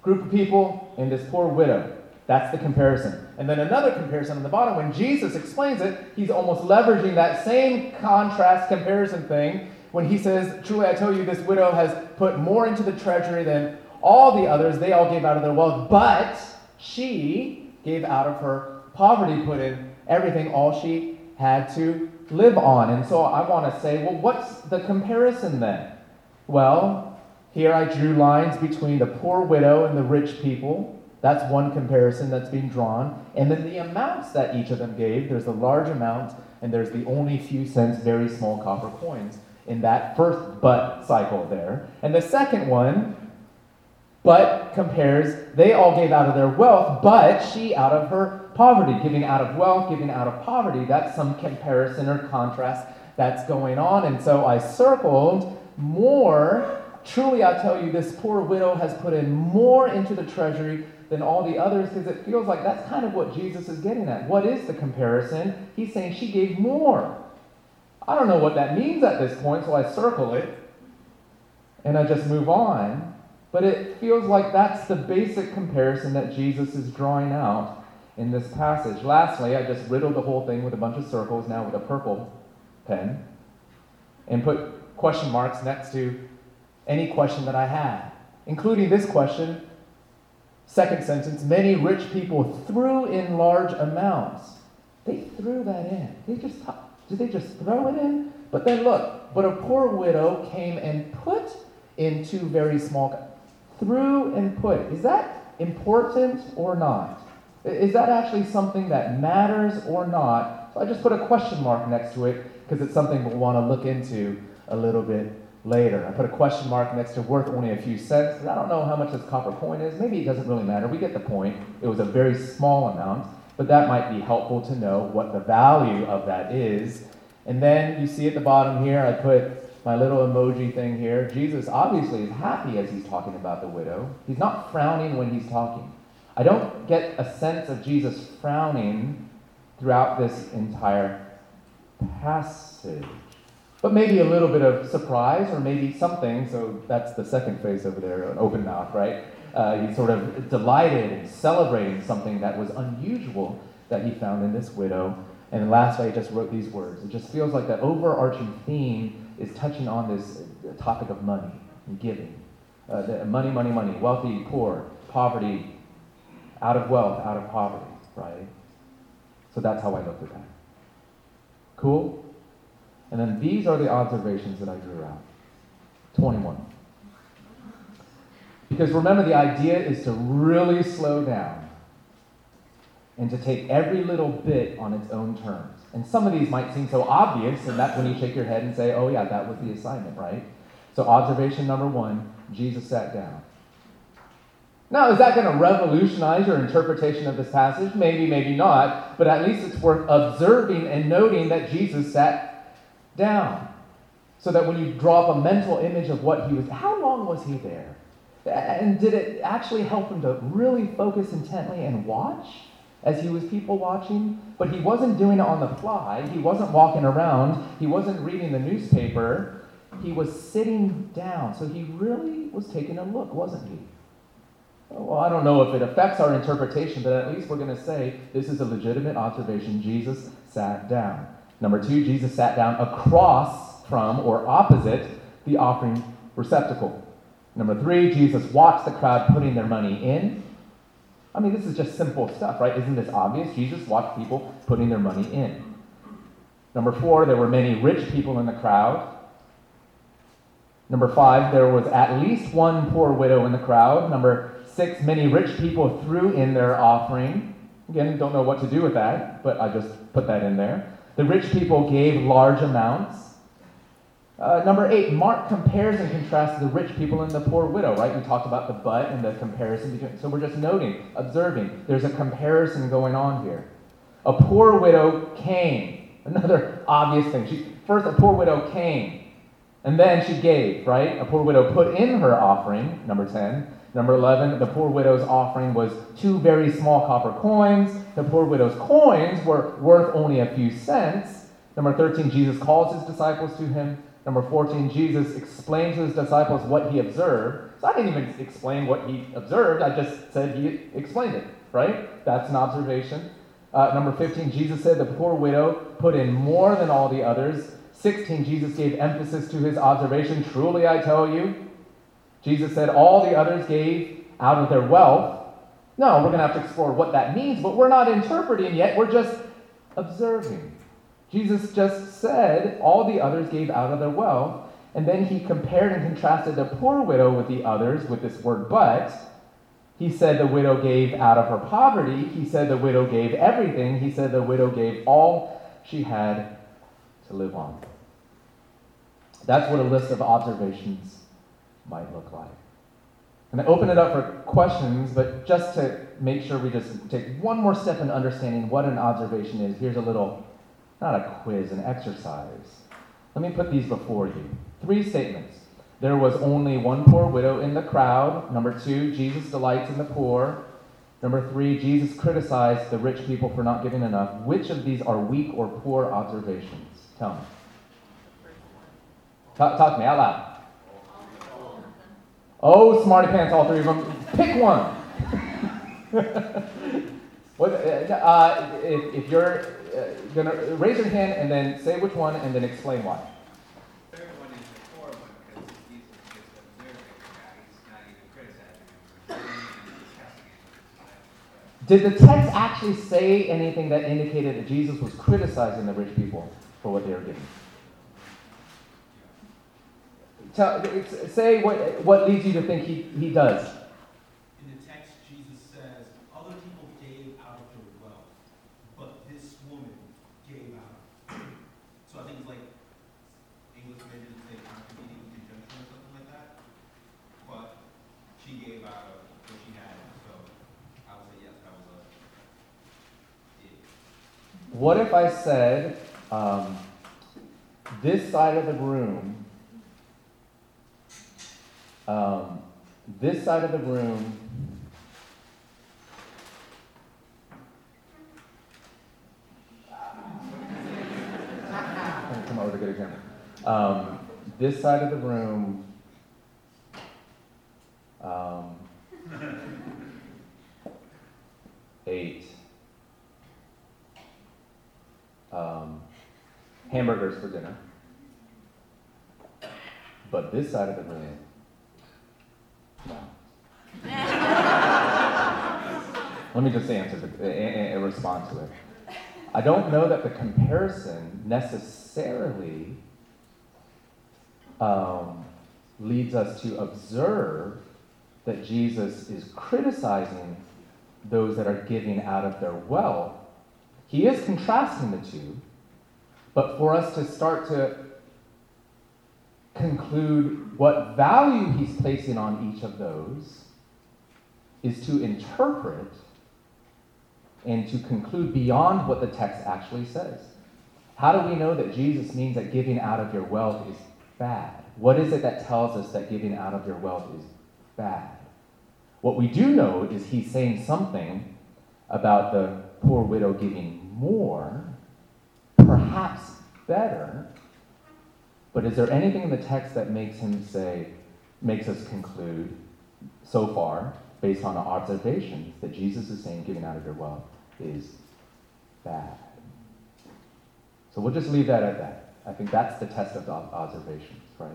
group of people and this poor widow. That's the comparison. And then another comparison on the bottom, when Jesus explains it, he's almost leveraging that same contrast comparison thing when he says, Truly I tell you, this widow has put more into the treasury than all the others. They all gave out of their wealth, but she gave out of her poverty, put in everything, all she had to live on. And so I want to say, well, what's the comparison then? Well, here I drew lines between the poor widow and the rich people. That's one comparison that's being drawn. And then the amounts that each of them gave there's a large amount, and there's the only few cents, very small copper coins in that first but cycle there. And the second one, but compares, they all gave out of their wealth, but she out of her poverty, giving out of wealth, giving out of poverty. That's some comparison or contrast that's going on. And so I circled more. Truly, I tell you, this poor widow has put in more into the treasury than all the others because it feels like that's kind of what Jesus is getting at. What is the comparison? He's saying she gave more. I don't know what that means at this point, so I circle it and I just move on. But it feels like that's the basic comparison that Jesus is drawing out in this passage. Lastly, I just riddled the whole thing with a bunch of circles now with a purple pen and put question marks next to any question that I had, including this question. Second sentence many rich people threw in large amounts. They threw that in. They just did they just throw it in? But then look, but a poor widow came and put in two very small threw and put. Is that important or not? Is that actually something that matters or not? So I just put a question mark next to it because it's something we'll want to look into a little bit later. I put a question mark next to worth only a few cents. I don't know how much this copper coin is. Maybe it doesn't really matter. We get the point. It was a very small amount, but that might be helpful to know what the value of that is. And then you see at the bottom here, I put my little emoji thing here. Jesus obviously is happy as he's talking about the widow. He's not frowning when he's talking. I don't get a sense of Jesus frowning throughout this entire passage. But maybe a little bit of surprise or maybe something. So that's the second face over there, an open mouth, right? Uh, he's sort of delighted and celebrating something that was unusual that he found in this widow. And lastly, I just wrote these words. It just feels like the overarching theme is touching on this topic of money and giving. Uh, money, money, money, wealthy, poor, poverty, out of wealth, out of poverty, right? So that's how I looked at that. Cool? And then these are the observations that I drew out 21. Because remember, the idea is to really slow down and to take every little bit on its own terms. And some of these might seem so obvious, and that's when you shake your head and say, oh, yeah, that was the assignment, right? So, observation number one Jesus sat down. Now, is that going to revolutionize your interpretation of this passage? Maybe, maybe not, but at least it's worth observing and noting that Jesus sat down. So that when you draw up a mental image of what he was, how long was he there? And did it actually help him to really focus intently and watch as he was people watching? But he wasn't doing it on the fly. He wasn't walking around. He wasn't reading the newspaper. He was sitting down. So he really was taking a look, wasn't he? Well, I don't know if it affects our interpretation, but at least we're going to say this is a legitimate observation. Jesus sat down. Number two, Jesus sat down across from or opposite the offering receptacle. Number three, Jesus watched the crowd putting their money in. I mean, this is just simple stuff, right? Isn't this obvious? Jesus watched people putting their money in. Number four, there were many rich people in the crowd. Number five, there was at least one poor widow in the crowd. Number six, many rich people threw in their offering. Again, don't know what to do with that, but I just put that in there. The rich people gave large amounts. Uh, number eight, Mark compares and contrasts the rich people and the poor widow, right? We talked about the but and the comparison between. So we're just noting, observing. There's a comparison going on here. A poor widow came. Another obvious thing. She, first, a poor widow came, and then she gave, right? A poor widow put in her offering, number 10. Number 11, the poor widow's offering was two very small copper coins. The poor widow's coins were worth only a few cents. Number 13, Jesus calls his disciples to him. Number 14, Jesus explained to his disciples what he observed. So I didn't even explain what he observed, I just said he explained it, right? That's an observation. Uh, number 15, Jesus said the poor widow put in more than all the others. 16, Jesus gave emphasis to his observation. Truly, I tell you. Jesus said all the others gave out of their wealth. No, we're going to have to explore what that means, but we're not interpreting yet. We're just observing. Jesus just said all the others gave out of their wealth, and then he compared and contrasted the poor widow with the others with this word but. He said the widow gave out of her poverty. He said the widow gave everything. He said the widow gave all she had to live on. That's what a list of observations might look like. And I open it up for questions, but just to make sure we just take one more step in understanding what an observation is, here's a little not a quiz, an exercise. Let me put these before you. Three statements. There was only one poor widow in the crowd. Number two, Jesus delights in the poor. Number three, Jesus criticized the rich people for not giving enough. Which of these are weak or poor observations? Tell me. Talk, talk to me out loud. Oh, smarty pants, all three of them. Pick one. what, uh, uh, if, if you're uh, gonna raise your hand and then say which one and then explain why. Did the text actually say anything that indicated that Jesus was criticizing the rich people for what they were giving? Tell, say what, what leads you to think he, he does. What if I said, um, this side of the room, um, this side of the room, come to get a camera. Um, this side of the room, um, eight um, hamburgers for dinner. But this side of the room, no. Let me just answer the, and respond to it. I don't know that the comparison necessarily um, leads us to observe that Jesus is criticizing those that are giving out of their wealth he is contrasting the two, but for us to start to conclude what value he's placing on each of those is to interpret and to conclude beyond what the text actually says. How do we know that Jesus means that giving out of your wealth is bad? What is it that tells us that giving out of your wealth is bad? What we do know is he's saying something about the poor widow giving more, perhaps better, but is there anything in the text that makes him say, makes us conclude so far, based on our observations, that Jesus is saying giving out of your wealth is bad? So we'll just leave that at that. I think that's the test of the observations, right?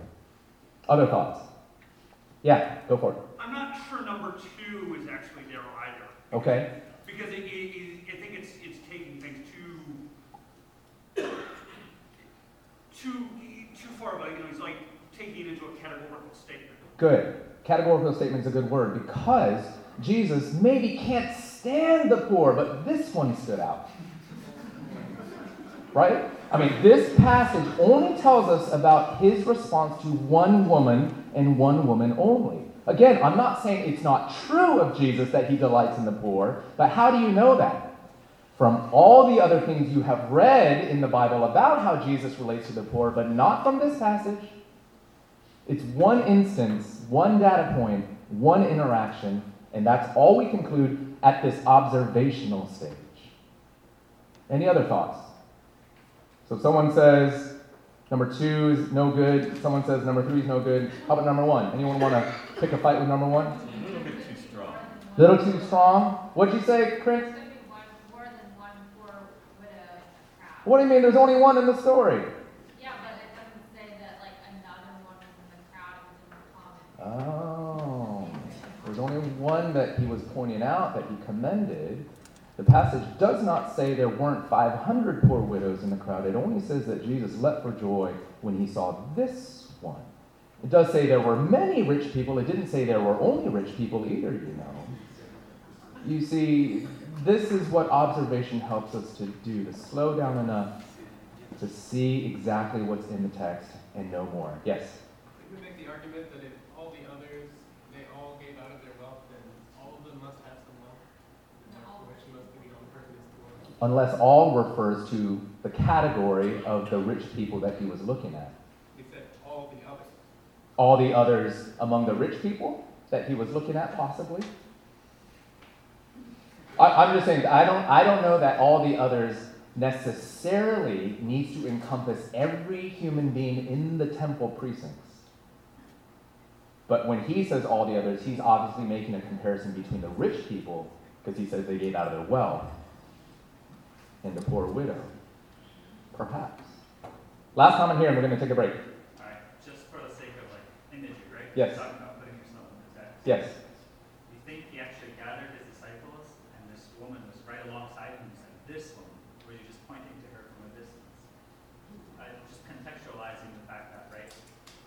Other thoughts? Yeah, go for it. I'm not sure number two is actually there either. Okay. Because it, it, I think it's, it's taking things too, too, too far, but, you know, it's like taking it into a categorical statement. Good. Categorical statement is a good word because Jesus maybe can't stand the poor, but this one stood out. right? I mean, this passage only tells us about his response to one woman and one woman only. Again, I'm not saying it's not true of Jesus that he delights in the poor, but how do you know that? From all the other things you have read in the Bible about how Jesus relates to the poor, but not from this passage. It's one instance, one data point, one interaction, and that's all we conclude at this observational stage. Any other thoughts? So if someone says number two is no good, someone says number three is no good, how about number one? Anyone want to pick a fight with number one? A little bit too strong. Little too strong? What'd you say, Chris? There's gonna be one, more than one poor widow in the crowd. What do you mean there's only one in the story? Yeah, but it doesn't say that like another one the crowd, was in the common. Oh, there's only one that he was pointing out that he commended. The passage does not say there weren't 500 poor widows in the crowd. It only says that Jesus leapt for joy when he saw this one. It does say there were many rich people. It didn't say there were only rich people either, you know. You see, this is what observation helps us to do, to slow down enough to see exactly what's in the text and know more. Yes? You could make the argument that if all the others, they all gave out of their wealth, then all of them must have some wealth. Which must be the only person is the unless all refers to the category of the rich people that he was looking at. He said all the others. All the others among the rich people that he was looking at, possibly. I, am just saying, I don't, I don't know that all the others necessarily needs to encompass every human being in the temple precincts. But when he says all the others, he's obviously making a comparison between the rich people, because he says they gave out of their wealth, and the poor widow. Perhaps. Last comment here, and we're going to take a break. All right, just for the sake of like imagery, right? Yes. Talking about putting yourself in the text. Yes. You think he actually gathered his disciples, and this woman was right alongside him, and said, "This woman," were you just pointing to her from a distance? i just contextualizing the fact that, right?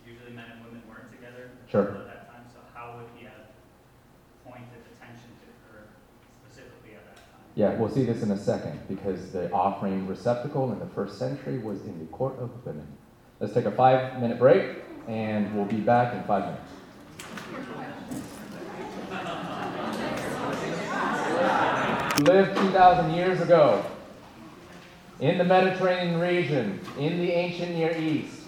Usually men and women weren't together Sure. at that time, so how would he have pointed attention to her specifically at that time? Yeah, we'll see this in a second because the offering receptacle in the first century was in the court of women. Let's take a five minute break and we'll be back in five minutes. Lived 2,000 years ago in the Mediterranean region, in the ancient Near East.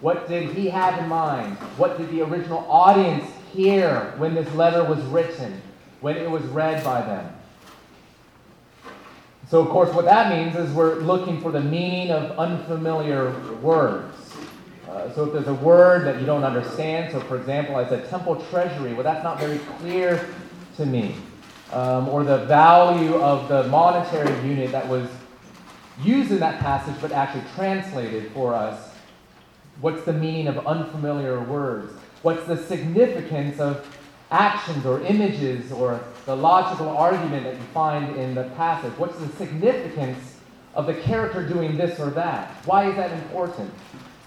What did he have in mind? What did the original audience hear when this letter was written, when it was read by them? So, of course, what that means is we're looking for the meaning of unfamiliar words. Uh, so, if there's a word that you don't understand, so for example, I said temple treasury, well, that's not very clear to me. Um, or the value of the monetary unit that was used in that passage but actually translated for us. What's the meaning of unfamiliar words? What's the significance of actions or images or the logical argument that you find in the passage? What's the significance of the character doing this or that? Why is that important?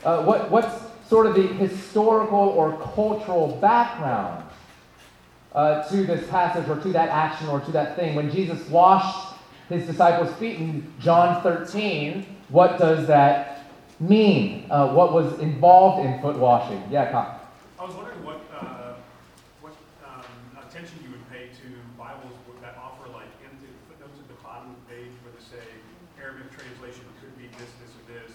Uh, what, what's sort of the historical or cultural background uh, to this passage or to that action or to that thing? When Jesus washed his disciples' feet in John 13, what does that mean? Uh, what was involved in foot washing? Yeah, Kyle. I was wondering what, uh, what um, attention you would pay to Bibles that offer like in the footnotes at the bottom of the page where they say Arabic translation could be this, this, or this,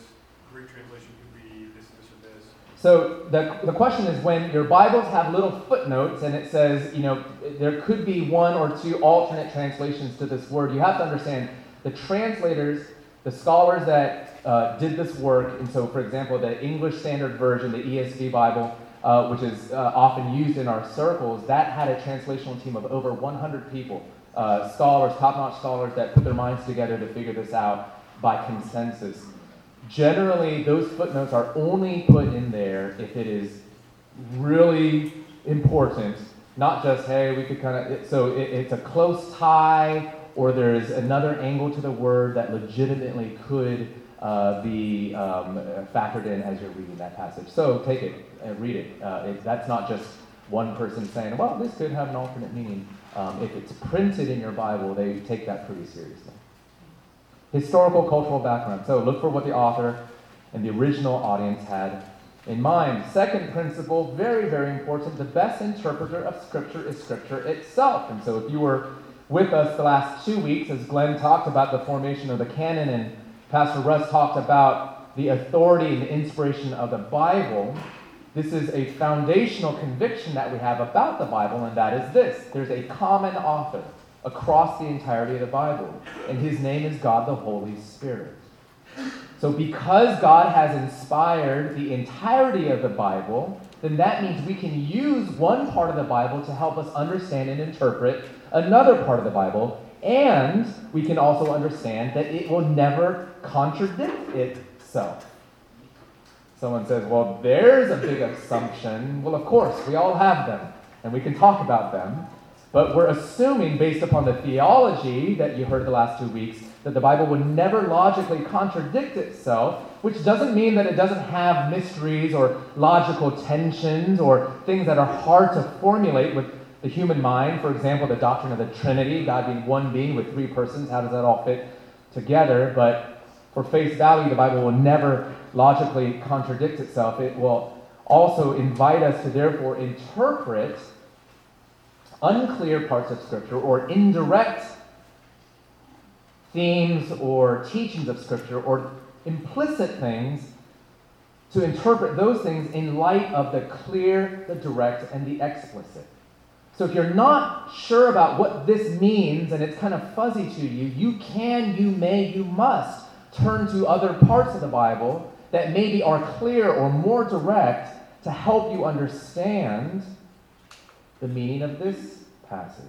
Greek translation could be this, this, or this. So the, the question is when your Bibles have little footnotes and it says, you know, there could be one or two alternate translations to this word, you have to understand the translators, the scholars that uh, did this work, and so, for example, the English Standard Version, the ESV Bible, uh, which is uh, often used in our circles, that had a translational team of over 100 people, uh, scholars, top notch scholars that put their minds together to figure this out by consensus. Generally, those footnotes are only put in there if it is really important, not just, hey, we could kind of, so it, it's a close tie or there's another angle to the word that legitimately could uh, be um, factored in as you're reading that passage. So take it and read it. Uh, it. That's not just one person saying, well, this could have an alternate meaning. Um, if it's printed in your Bible, they take that pretty seriously. Historical, cultural background. So look for what the author and the original audience had in mind. Second principle, very, very important the best interpreter of Scripture is Scripture itself. And so if you were with us the last two weeks, as Glenn talked about the formation of the canon and Pastor Russ talked about the authority and inspiration of the Bible, this is a foundational conviction that we have about the Bible, and that is this there's a common author across the entirety of the Bible, and his name is God the Holy Spirit. So, because God has inspired the entirety of the Bible, then that means we can use one part of the Bible to help us understand and interpret another part of the Bible, and we can also understand that it will never contradict itself. Someone says, Well, there's a big assumption. Well, of course, we all have them, and we can talk about them. But we're assuming, based upon the theology that you heard the last two weeks, that the Bible would never logically contradict itself, which doesn't mean that it doesn't have mysteries or logical tensions or things that are hard to formulate with the human mind. For example, the doctrine of the Trinity, God being one being with three persons. How does that all fit together? But for face value, the Bible will never logically contradict itself. It will also invite us to therefore interpret unclear parts of Scripture or indirect themes or teachings of Scripture or implicit things to interpret those things in light of the clear, the direct, and the explicit. So if you're not sure about what this means and it's kind of fuzzy to you, you can, you may, you must turn to other parts of the Bible that maybe are clear or more direct to help you understand the meaning of this passage.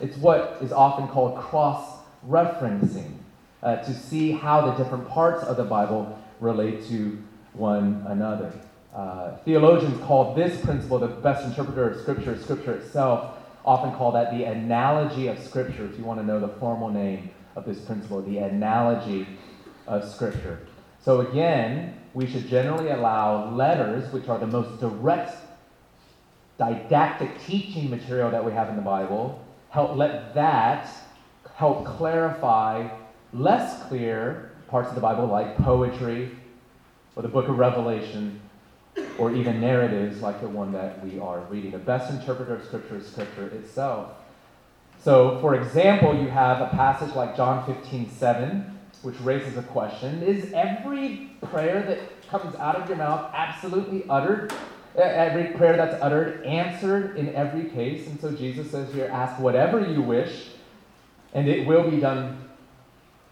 It's what is often called cross referencing uh, to see how the different parts of the Bible relate to one another. Uh, theologians call this principle the best interpreter of Scripture, Scripture itself, often call that the analogy of Scripture, if you want to know the formal name of this principle, the analogy of Scripture. So, again, we should generally allow letters, which are the most direct didactic teaching material that we have in the Bible, help let that help clarify less clear parts of the Bible like poetry or the book of Revelation or even narratives like the one that we are reading. The best interpreter of Scripture is Scripture itself. So, for example, you have a passage like John 15, 7, which raises a question Is every prayer that comes out of your mouth absolutely uttered every prayer that's uttered answered in every case. And so Jesus says here, ask whatever you wish, and it will be done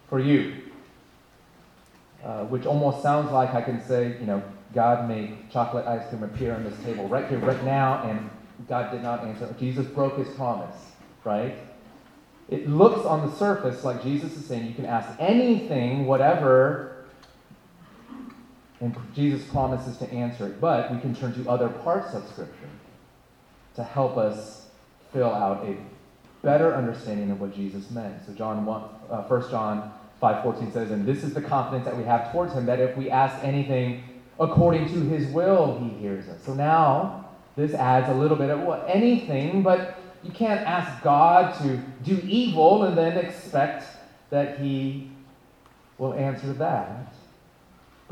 for you. Uh, which almost sounds like I can say, you know, God made chocolate ice cream appear on this table right here, right now, and God did not answer. Jesus broke his promise, right? It looks on the surface like Jesus is saying you can ask anything, whatever and Jesus promises to answer it. But we can turn to other parts of Scripture to help us fill out a better understanding of what Jesus meant. So John 1, uh, 1 John 5.14 says, And this is the confidence that we have towards him, that if we ask anything according to his will, he hears us. So now, this adds a little bit of well, anything, but you can't ask God to do evil and then expect that he will answer that.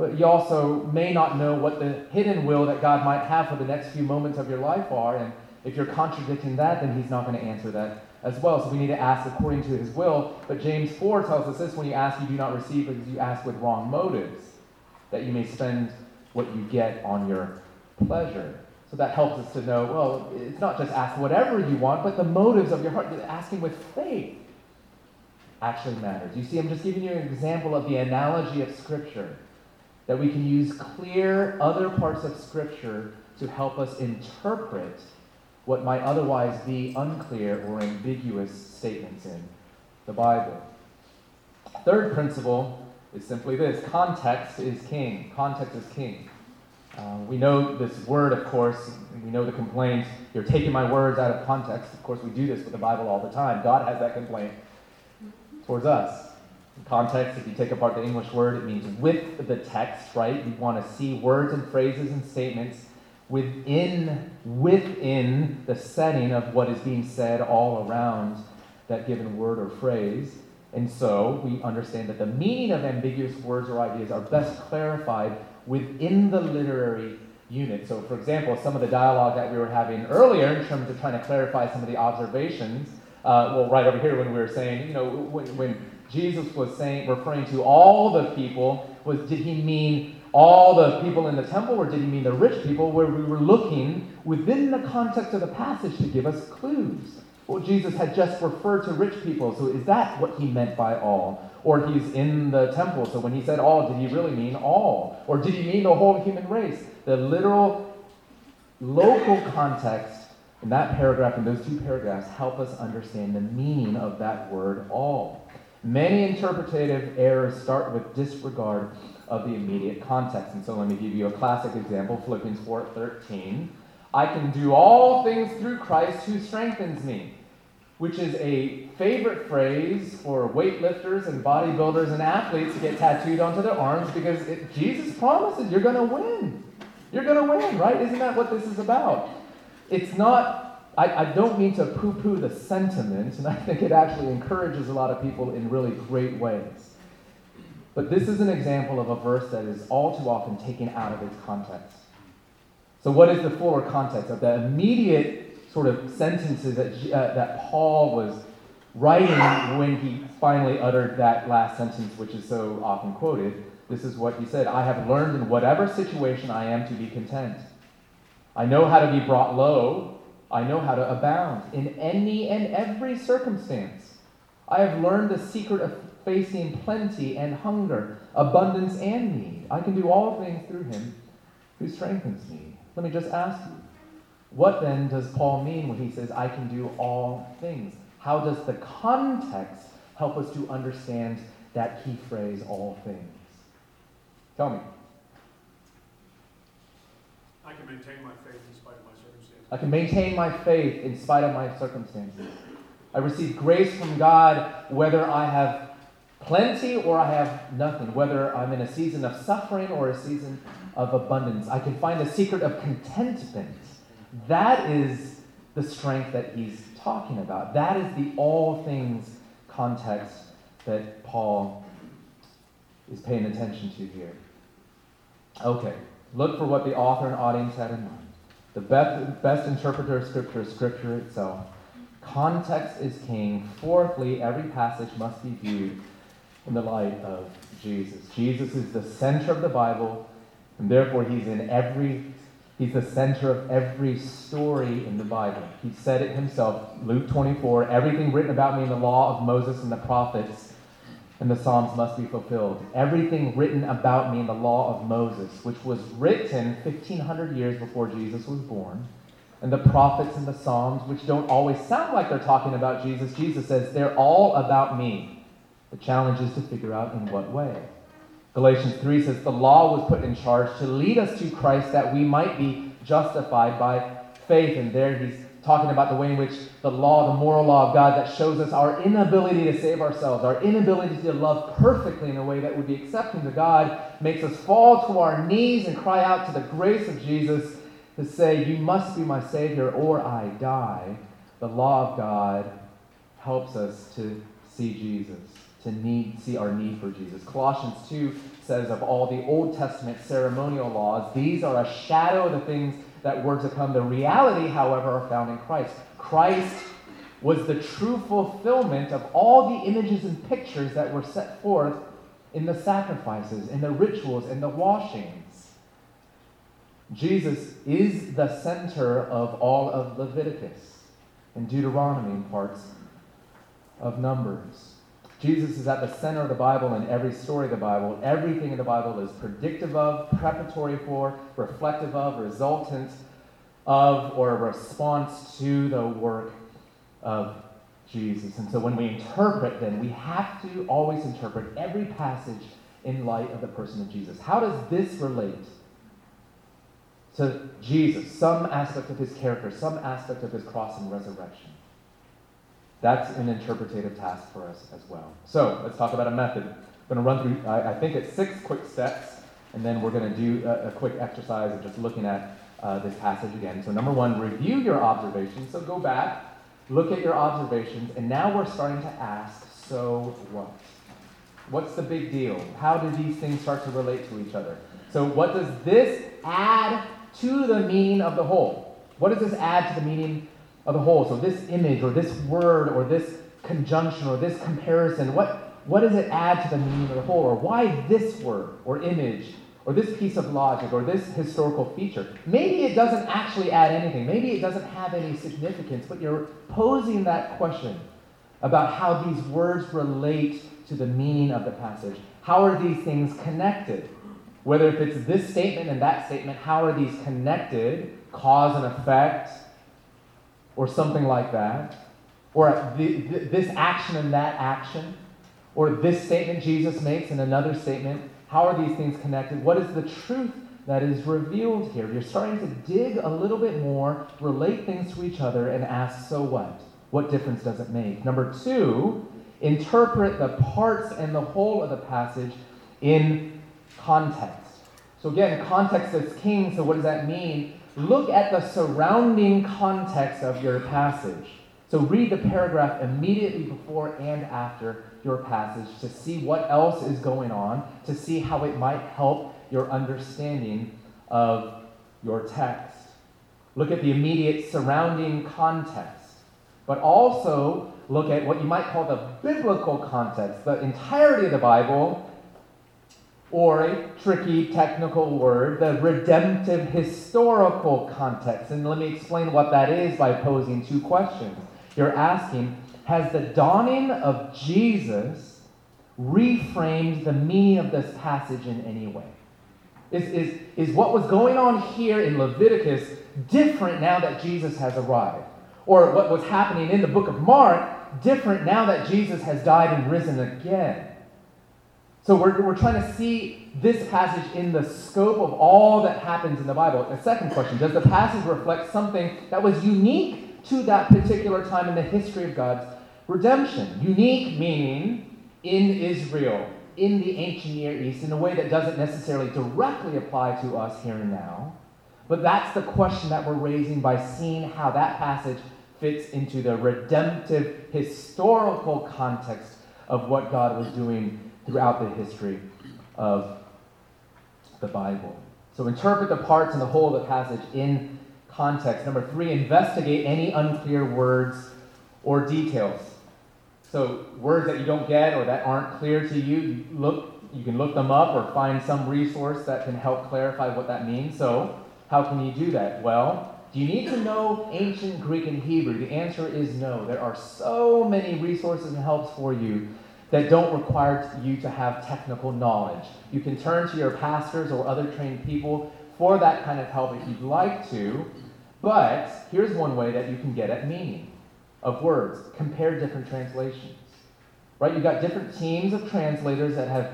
But you also may not know what the hidden will that God might have for the next few moments of your life are. And if you're contradicting that, then He's not going to answer that as well. So we need to ask according to His will. But James 4 tells us this when you ask, you do not receive because you ask with wrong motives, that you may spend what you get on your pleasure. So that helps us to know well, it's not just ask whatever you want, but the motives of your heart, asking with faith actually matters. You see, I'm just giving you an example of the analogy of Scripture that we can use clear other parts of Scripture to help us interpret what might otherwise be unclear or ambiguous statements in the Bible. Third principle is simply this context is king. Context is king. Uh, we know this word, of course, we know the complaint, you're taking my words out of context. Of course, we do this with the Bible all the time. God has that complaint towards us context, if you take apart the English word, it means with the text, right? You want to see words and phrases and statements within within the setting of what is being said all around that given word or phrase. And so we understand that the meaning of ambiguous words or ideas are best clarified within the literary unit. So, for example, some of the dialogue that we were having earlier in terms of trying to clarify some of the observations, uh, well, right over here when we were saying, you know, when, when Jesus was saying, referring to all the people, was did he mean all the people in the temple, or did he mean the rich people? Where we were looking within the context of the passage to give us clues. Well, Jesus had just referred to rich people, so is that what he meant by all? Or he's in the temple, so when he said all, did he really mean all? Or did he mean the whole human race? The literal local context in that paragraph and those two paragraphs help us understand the meaning of that word all. Many interpretative errors start with disregard of the immediate context. And so let me give you a classic example, Philippians 4:13. I can do all things through Christ who strengthens me which is a favorite phrase for weightlifters and bodybuilders and athletes to get tattooed onto their arms because it, Jesus promises you're going to win. You're going to win, right? Isn't that what this is about? It's not, I, I don't mean to poo poo the sentiment, and I think it actually encourages a lot of people in really great ways. But this is an example of a verse that is all too often taken out of its context. So, what is the fuller context of the immediate sort of sentences that, uh, that Paul was writing when he finally uttered that last sentence, which is so often quoted. This is what he said I have learned in whatever situation I am to be content. I know how to be brought low. I know how to abound in any and every circumstance. I have learned the secret of facing plenty and hunger, abundance and need. I can do all things through him who strengthens me. Let me just ask you what then does Paul mean when he says, I can do all things? How does the context help us to understand that key phrase, all things? Tell me. I can maintain my faith in spite of my circumstances. I can maintain my faith in spite of my circumstances. I receive grace from God whether I have plenty or I have nothing, whether I'm in a season of suffering or a season of abundance. I can find the secret of contentment that is the strength that he's talking about. That is the all things context that Paul is paying attention to here. Okay, look for what the author and audience had in mind. The best, best interpreter of Scripture is Scripture itself. Context is king. Fourthly, every passage must be viewed in the light of Jesus. Jesus is the center of the Bible, and therefore he's in every He's the center of every story in the Bible. He said it himself, Luke 24 everything written about me in the law of Moses and the prophets and the Psalms must be fulfilled. Everything written about me in the law of Moses, which was written 1,500 years before Jesus was born, and the prophets and the Psalms, which don't always sound like they're talking about Jesus, Jesus says they're all about me. The challenge is to figure out in what way. Galatians 3 says, The law was put in charge to lead us to Christ that we might be justified by faith. And there he's talking about the way in which the law, the moral law of God, that shows us our inability to save ourselves, our inability to love perfectly in a way that would be accepting to God, makes us fall to our knees and cry out to the grace of Jesus to say, You must be my Savior or I die. The law of God helps us to see Jesus to need, see our need for Jesus. Colossians 2 says of all the Old Testament ceremonial laws, these are a shadow of the things that were to come. The reality, however, are found in Christ. Christ was the true fulfillment of all the images and pictures that were set forth in the sacrifices, in the rituals, in the washings. Jesus is the center of all of Leviticus and Deuteronomy and parts of Numbers. Jesus is at the center of the Bible in every story of the Bible. Everything in the Bible is predictive of, preparatory for, reflective of, resultant of, or a response to the work of Jesus. And so when we interpret, then we have to always interpret every passage in light of the person of Jesus. How does this relate to Jesus? Some aspect of his character, some aspect of his cross and resurrection. That's an interpretative task for us as well. So let's talk about a method. I'm going to run through, I, I think it's six quick steps, and then we're going to do a, a, quick exercise of just looking at uh, this passage again. So, number one, review your observations. So, go back, look at your observations, and now we're starting to ask so what? What's the big deal? How do these things start to relate to each other? So, what does this add to the meaning of the whole? What does this add to the meaning of the whole? So, this image or this word or this conjunction or this comparison, what, what does it add to the meaning of the whole? Or why this word or image or this piece of logic or this historical feature? Maybe it doesn't actually add anything. Maybe it doesn't have any significance, but you're posing that question about how these words relate to the meaning of the passage. How are these things connected? Whether if it's this statement and that statement, how are these connected? Cause and effect, or something like that. Or the, the, this action and that action. Or this statement Jesus makes and another statement. How are these things connected? What is the truth that is revealed here? You're starting to dig a little bit more, relate things to each other, and ask, so what? What difference does it make? Number two, interpret the parts and the whole of the passage in context. So, again, context is king, so what does that mean? Look at the surrounding context of your passage. So, read the paragraph immediately before and after your passage to see what else is going on, to see how it might help your understanding of your text. Look at the immediate surrounding context, but also look at what you might call the biblical context, the entirety of the Bible, or a tricky technical word, the redemptive historical context. And let me explain what that is by posing two questions. You're asking, has the dawning of Jesus reframed the meaning of this passage in any way? Is, is, is what was going on here in Leviticus different now that Jesus has arrived? Or what was happening in the book of Mark different now that Jesus has died and risen again. So we're, we're trying to see this passage in the scope of all that happens in the Bible. A second question Does the passage reflect something that was unique to that particular time in the history of God's redemption? Unique meaning in Israel, in the ancient Near East, in a way that doesn't necessarily directly apply to us here and now. But that's the question that we're raising by seeing how that passage fits into the redemptive historical context of what God was doing throughout the history of the Bible. So interpret the parts and the whole of the passage in context. Number three, investigate any unclear words or details. So words that you don't get or that aren't clear to you, you look you can look them up or find some resource that can help clarify what that means. So, how can you do that? Well, do you need to know ancient Greek and Hebrew? The answer is no. There are so many resources and helps for you that don't require you to have technical knowledge. You can turn to your pastors or other trained people for that kind of help if you'd like to. But here's one way that you can get at meaning of words. Compare different translations. Right? You've got different teams of translators that have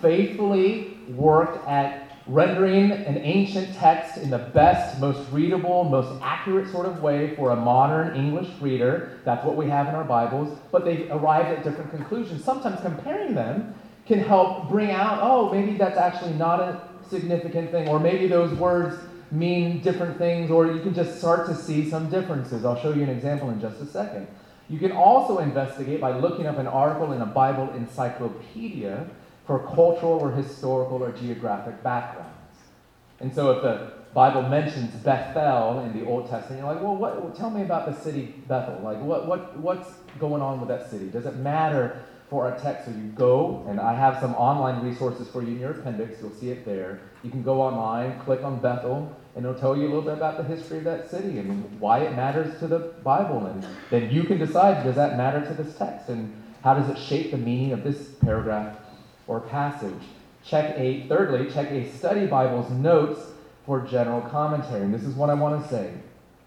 faithfully worked at rendering an ancient text in the best, most readable, most accurate sort of way for a modern English reader. That's what we have in our Bibles. But they've arrived at different conclusions. Sometimes comparing them can help bring out, oh, maybe that's actually not a significant thing, or maybe those words mean different things, or you can just start to see some differences. I'll show you an example in just a second. You can also investigate by looking up an article in a Bible encyclopedia for cultural or historical or geographic backgrounds. And so if the Bible mentions Bethel in the Old Testament, you're like, well, what, tell me about the city Bethel. Like, what, what, what's going on with that city? Does it matter for our text? So you go, and I have some online resources for you in your appendix. You'll see it there. You can go online, click on Bethel, and it'll tell you a little bit about the history of that city and why it matters to the Bible. And then you can decide, does that matter to this text? And how does it shape the meaning of this paragraph or passage. Check a, thirdly, check a study Bible's notes for general commentary. And this is what I want to say.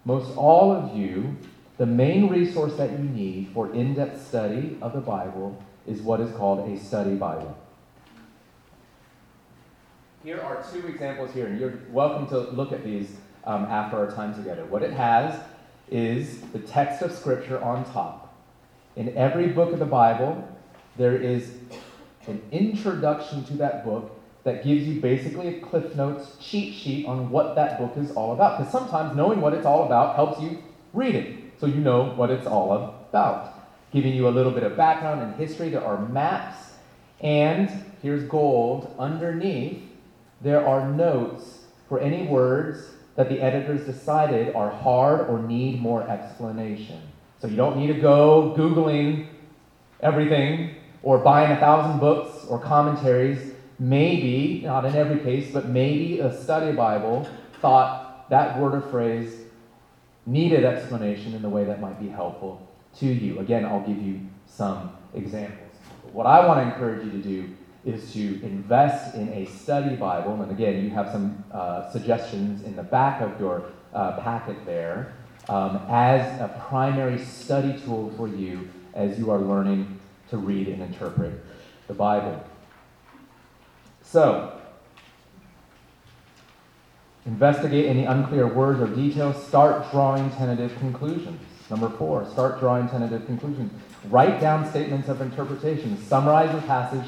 Most all of you, the main resource that you need for in depth study of the Bible is what is called a study Bible. Here are two examples here, and you're welcome to look at these um, after our time together. What it has is the text of Scripture on top. In every book of the Bible, there is an introduction to that book that gives you basically a Cliff Notes cheat sheet on what that book is all about. Because sometimes knowing what it's all about helps you read it, so you know what it's all about. giving you a little bit of background and history. There are maps, and here's gold underneath. There are notes for any words that the editors decided are hard or need more explanation. So you don't need to go Googling everything or buying a thousand books or commentaries. Maybe, not in every case, but maybe a study Bible thought that word or phrase needed explanation in the way that might be helpful to you. Again, I'll give you some examples. What I want to encourage you to do is to invest in a study Bible. And again, you have some uh, suggestions in the back of your uh, packet there um, as a primary study tool for you as you are learning to read and interpret the Bible. So, investigate any unclear words or details. Start drawing tentative conclusions. Number four, start drawing tentative conclusions. Write down statements of interpretation. Summarize the passage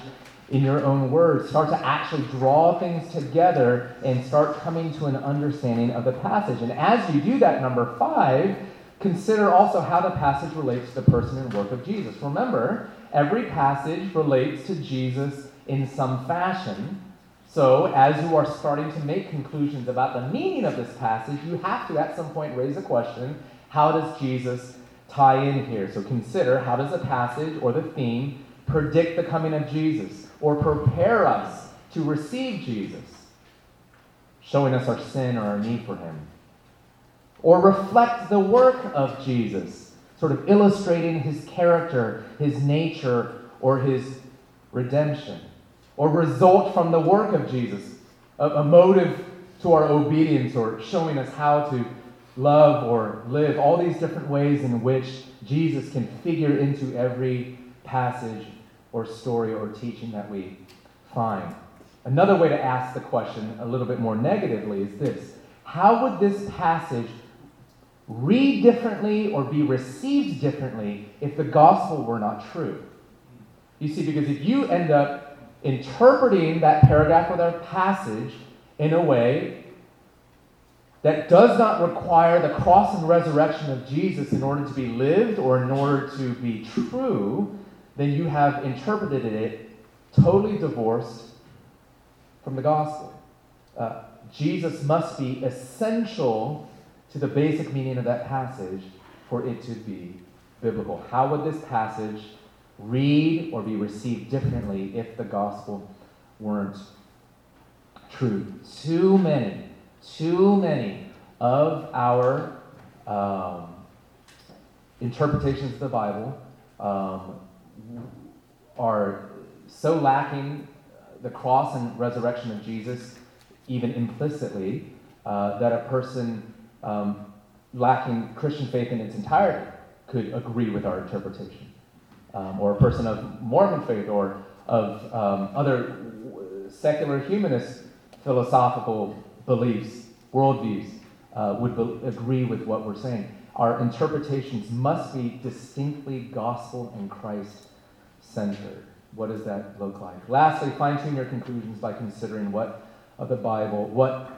in your own words. Start to actually draw things together and start coming to an understanding of the passage. And as you do that, number five, consider also how the passage relates to the person and work of Jesus. Remember, every passage relates to Jesus in some fashion. So, as you are starting to make conclusions about the meaning of this passage, you have to at some point raise a question how does Jesus tie in here? So, consider how does the passage or the theme predict the coming of Jesus or prepare us to receive Jesus, showing us our sin or our need for him? Or reflect the work of Jesus, sort of illustrating his character, his nature, or his redemption? Or result from the work of Jesus, a, a motive to our obedience, or showing us how to love or live, all these different ways in which Jesus can figure into every passage or story or teaching that we find. Another way to ask the question a little bit more negatively is this How would this passage read differently or be received differently if the gospel were not true? You see, because if you end up interpreting that paragraph or that passage in a way that does not require the cross and resurrection of Jesus in order to be lived or in order to be true, then you have interpreted it totally divorced from the gospel. Uh, Jesus must be essential to the basic meaning of that passage for it to be biblical. How would this passage read or be received differently if the gospel weren't true? Too many, too many of our um, interpretations of the Bible um, are so lacking the cross and resurrection of Jesus, even implicitly, uh, that a person um, lacking Christian faith in its entirety could agree with our interpretation. Um, or a person of Mormon faith or of um, other secular humanist philosophical beliefs, worldviews, uh, would be- agree with what we're saying. Our interpretations must be distinctly gospel and Christ centered. What does that look like? Lastly, fine tune your conclusions by considering what of the Bible, what,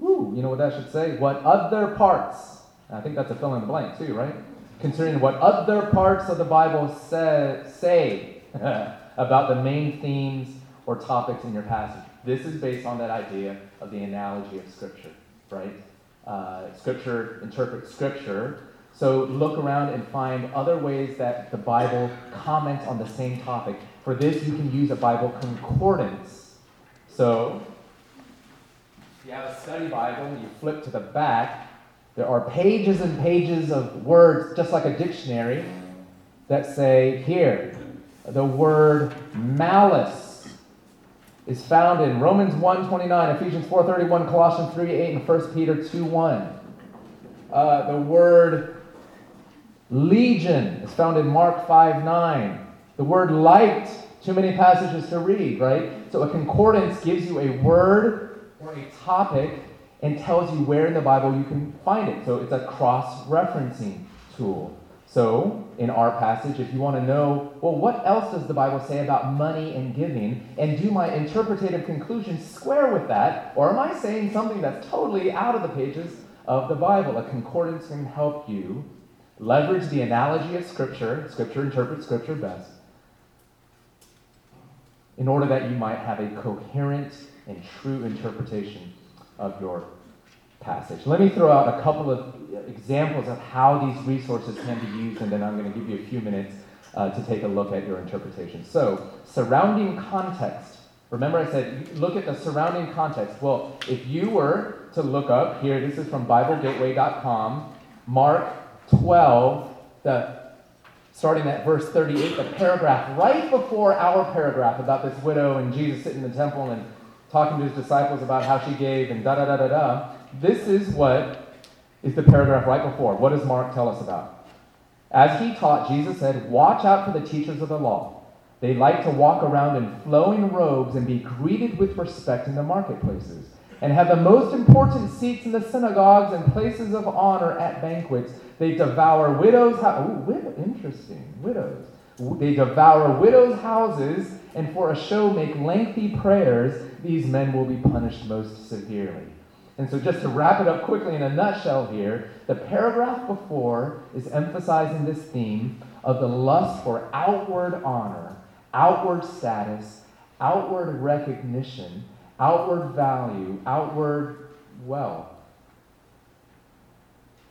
ooh, you know what that should say? What other parts, I think that's a fill in the blank too, right? Considering what other parts of the Bible say, say about the main themes or topics in your passage. This is based on that idea of the analogy of Scripture, right? Uh, scripture interprets Scripture so look around and find other ways that the Bible comments on the same topic. For this, you can use a Bible concordance. So you have a study Bible and you flip to the back, there are pages and pages of words, just like a dictionary, that say here, the word malice is found in Romans 1.29, Ephesians 4.31, Colossians 3.8, and 1 Peter 2.1. Uh, the word Legion is found in Mark 5 9. The word light, too many passages to read, right? So a concordance gives you a word or a topic and tells you where in the Bible you can find it. So it's a cross referencing tool. So, in our passage, if you want to know, well, what else does the Bible say about money and giving, and do my interpretative conclusions square with that, or am I saying something that's totally out of the pages of the Bible? A concordance can help you Leverage the analogy of Scripture, Scripture interprets Scripture best, in order that you might have a coherent and true interpretation of your passage. Let me throw out a couple of examples of how these resources can be used, and then I'm going to give you a few minutes uh, to take a look at your interpretation. So, surrounding context. Remember, I said look at the surrounding context. Well, if you were to look up here, this is from BibleGateway.com, Mark 12, the starting at verse 38, the paragraph right before our paragraph about this widow and Jesus sitting in the temple and talking to his disciples about how she gave and da da da da da. This is what is the paragraph right before. What does Mark tell us about? As he taught, Jesus said, Watch out for the teachers of the law. They like to walk around in flowing robes and be greeted with respect in the marketplaces, and have the most important seats in the synagogues and places of honor at banquets. They devour widows' houses. Ooh, widow, interesting. Widows. They devour widows' houses, and for a show make lengthy prayers. These men will be punished most severely. And so, just to wrap it up quickly in a nutshell here, the paragraph before is emphasizing this theme of the lust for outward honor, outward status, outward recognition, outward value, outward wealth,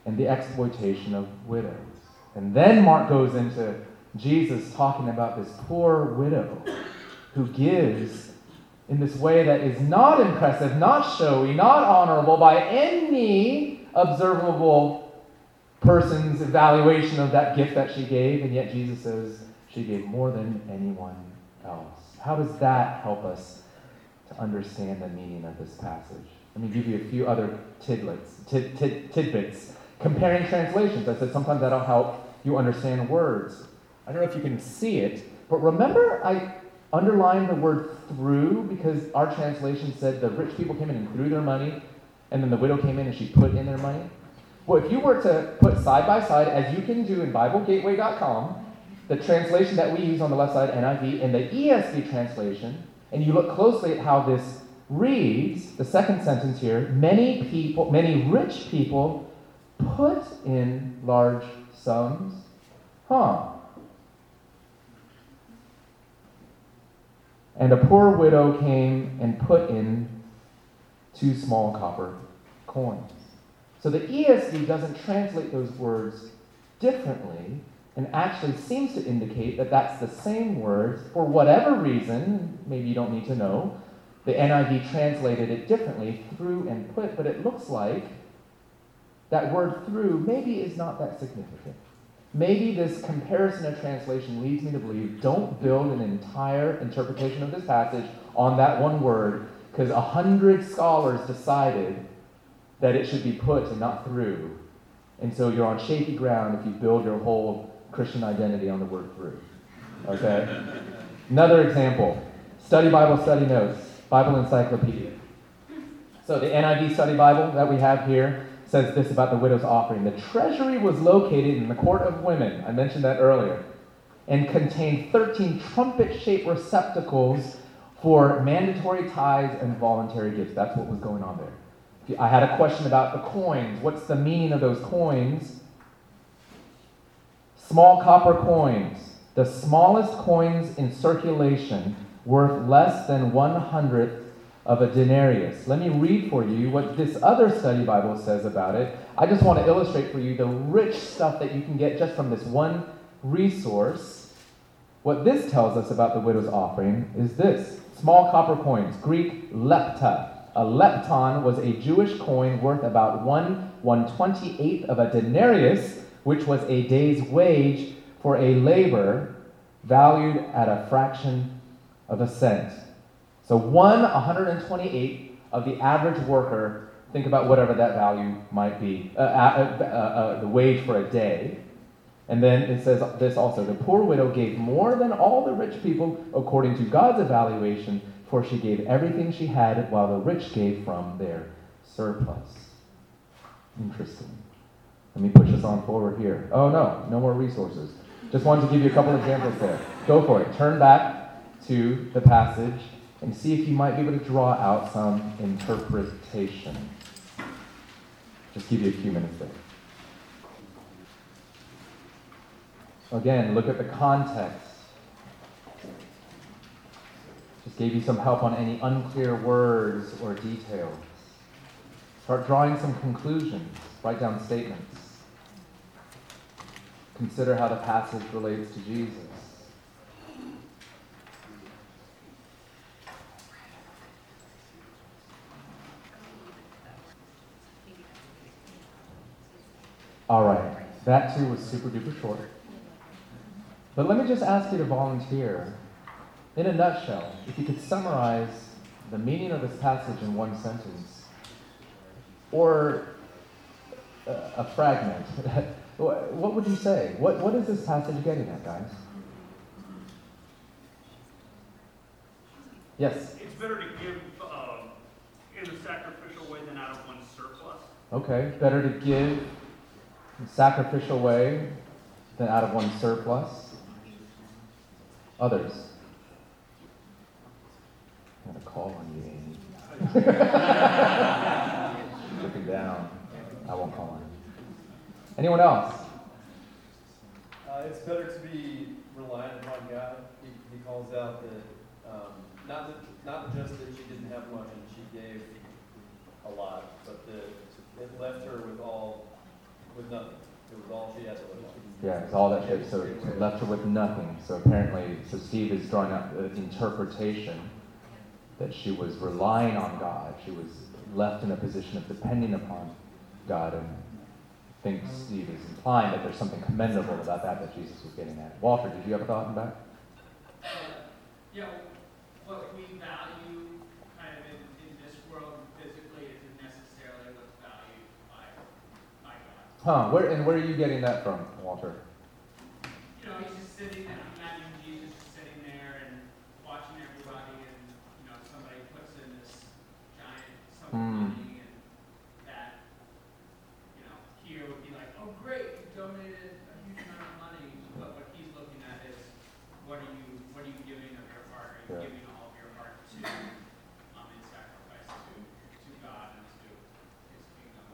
and the exploitation of widows. And then Mark goes into Jesus talking about this poor widow who gives in this way that is not impressive, not showy, not honorable by any observable person's evaluation of that gift that she gave, and yet Jesus says she gave more than anyone else. How does that help us to understand the meaning of this passage? Let me give you a few other tidbits. Tid, tid, tidbits. Comparing translations. I said sometimes that'll help you understand words. I don't know if you can see it, but remember I underline the word through because our translation said the rich people came in and threw their money, and then the widow came in and she put in their money. Well, if you were to put side by side, as you can do in BibleGateway.com, the translation that we use on the left side, NIV, and the ESV translation, and you look closely at how this reads, the second sentence here, many people, many rich people put in large sums. Huh. And a poor widow came and put in two small copper coins. So the ESV doesn't translate those words differently and actually seems to indicate that that's the same words for whatever reason, maybe you don't need to know. The NIV translated it differently, through and put, but it looks like that word through maybe is not that significant. Maybe this comparison of translation leads me to believe don't build an entire interpretation of this passage on that one word, because a hundred scholars decided that it should be put and not through. And so you're on shaky ground if you build your whole Christian identity on the word through. Okay? Another example study Bible, study notes, Bible encyclopedia. So the NIV study Bible that we have here says this about the widow's offering. The treasury was located in the court of women. I mentioned that earlier. And contained 13 trumpet shaped receptacles for mandatory tithes and voluntary gifts. That's what was going on there. I had a question about the coins. What's the meaning of those coins? Small copper coins, the smallest coins in circulation, worth less than one hundredth of a denarius. Let me read for you what this other study Bible says about it. I just want to illustrate for you the rich stuff that you can get just from this one resource. What this tells us about the widow's offering is this small copper coins, Greek lepta. A lepton was a Jewish coin worth about one one twenty eighth of a denarius, which was a day's wage for a labor valued at a fraction of a cent. So one 128 of the average worker, think about whatever that value might be, uh, uh, uh, uh, the wage for a day. And then it says this also the poor widow gave more than all the rich people according to God's evaluation, for she gave everything she had, while the rich gave from their surplus. Interesting. Let me push us on forward here. Oh, no, no more resources. Just wanted to give you a couple examples there. Go for it. Turn back to the passage and see if you might be able to draw out some interpretation. Just give you a few minutes there. Again, look at the context. Just gave you some help on any unclear words or details. Start drawing some conclusions. Write down statements. Consider how the passage relates to Jesus. All right, that too was super duper short. But let me just ask you to volunteer. In a nutshell, if you could summarize the meaning of this passage in one sentence, or a, a fragment, what would you say? What, what is this passage getting at, guys? Yes? It's better to give uh, in a sacrificial way than out of one's surplus. Okay, better to give sacrificial way than out of one's surplus. Others? I'm going to call on you, Amy. Looking down. I won't call on you. Anyone else? Uh, it's better to be reliant upon God. He, he calls out that um, not that, not just that she didn't have much and she gave a lot, but that it left her with all with nothing. It was all she had to live on. Yeah, it's all that shit. So it left her with nothing. So apparently, so Steve is drawing out the interpretation that she was relying on God. She was left in a position of depending upon God, and I think Steve is implying that there's something commendable about that that Jesus was getting at. Walter, did you have a thought in that? Uh, yeah, what we value kind of in, in this world physically isn't necessarily what's valued by, by God. Huh? Where and where are you getting that from, Walter? You know, he's just sitting there, imagine Jesus just sitting there and watching everybody and, you know, somebody puts in this giant sum of Hmm. money and that, you know, here would be like, oh, great, you donated a huge amount of money, but what he's looking at is, what are you, what are you giving of your heart? Are you Yeah. giving all of your heart to, um, in sacrifice to, to God and to his kingdom?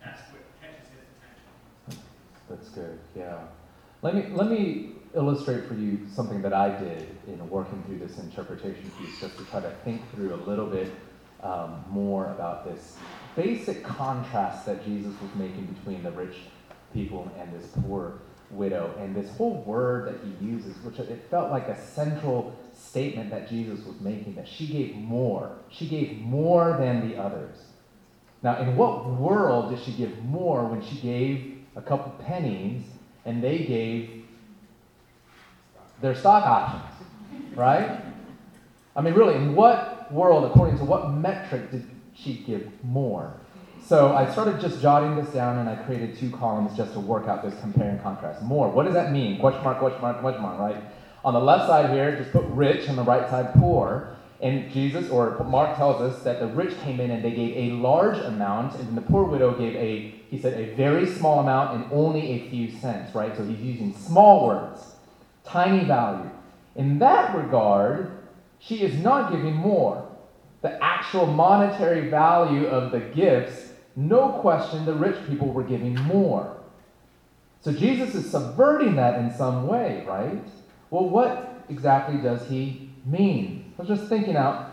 That's what catches his attention. That's good. Yeah. Let me let me illustrate for you something that I did in working through this interpretation piece, just to try to think through a little bit um, more about this basic contrast that Jesus was making between the rich people and this poor widow, and this whole word that he uses, which it felt like a central statement that Jesus was making, that she gave more. She gave more than the others. Now, in what world did she give more when she gave a couple pennies and they gave their stock options? Right? I mean, really, in what world, according to what metric, did she give more? So I started just jotting this down and I created two columns just to work out this compare and contrast. More. What does that mean? Question mark, question mark, question mark, right? On the left side here, just put rich, on the right side, poor. And Jesus, or Mark tells us that the rich came in and they gave a large amount, and then the poor widow gave a, he said, a very small amount and only a few cents, right? So he's using small words, tiny value. In that regard, she is not giving more. The actual monetary value of the gifts, no question, the rich people were giving more. So Jesus is subverting that in some way, right? Well, what exactly does he mean? I was just thinking out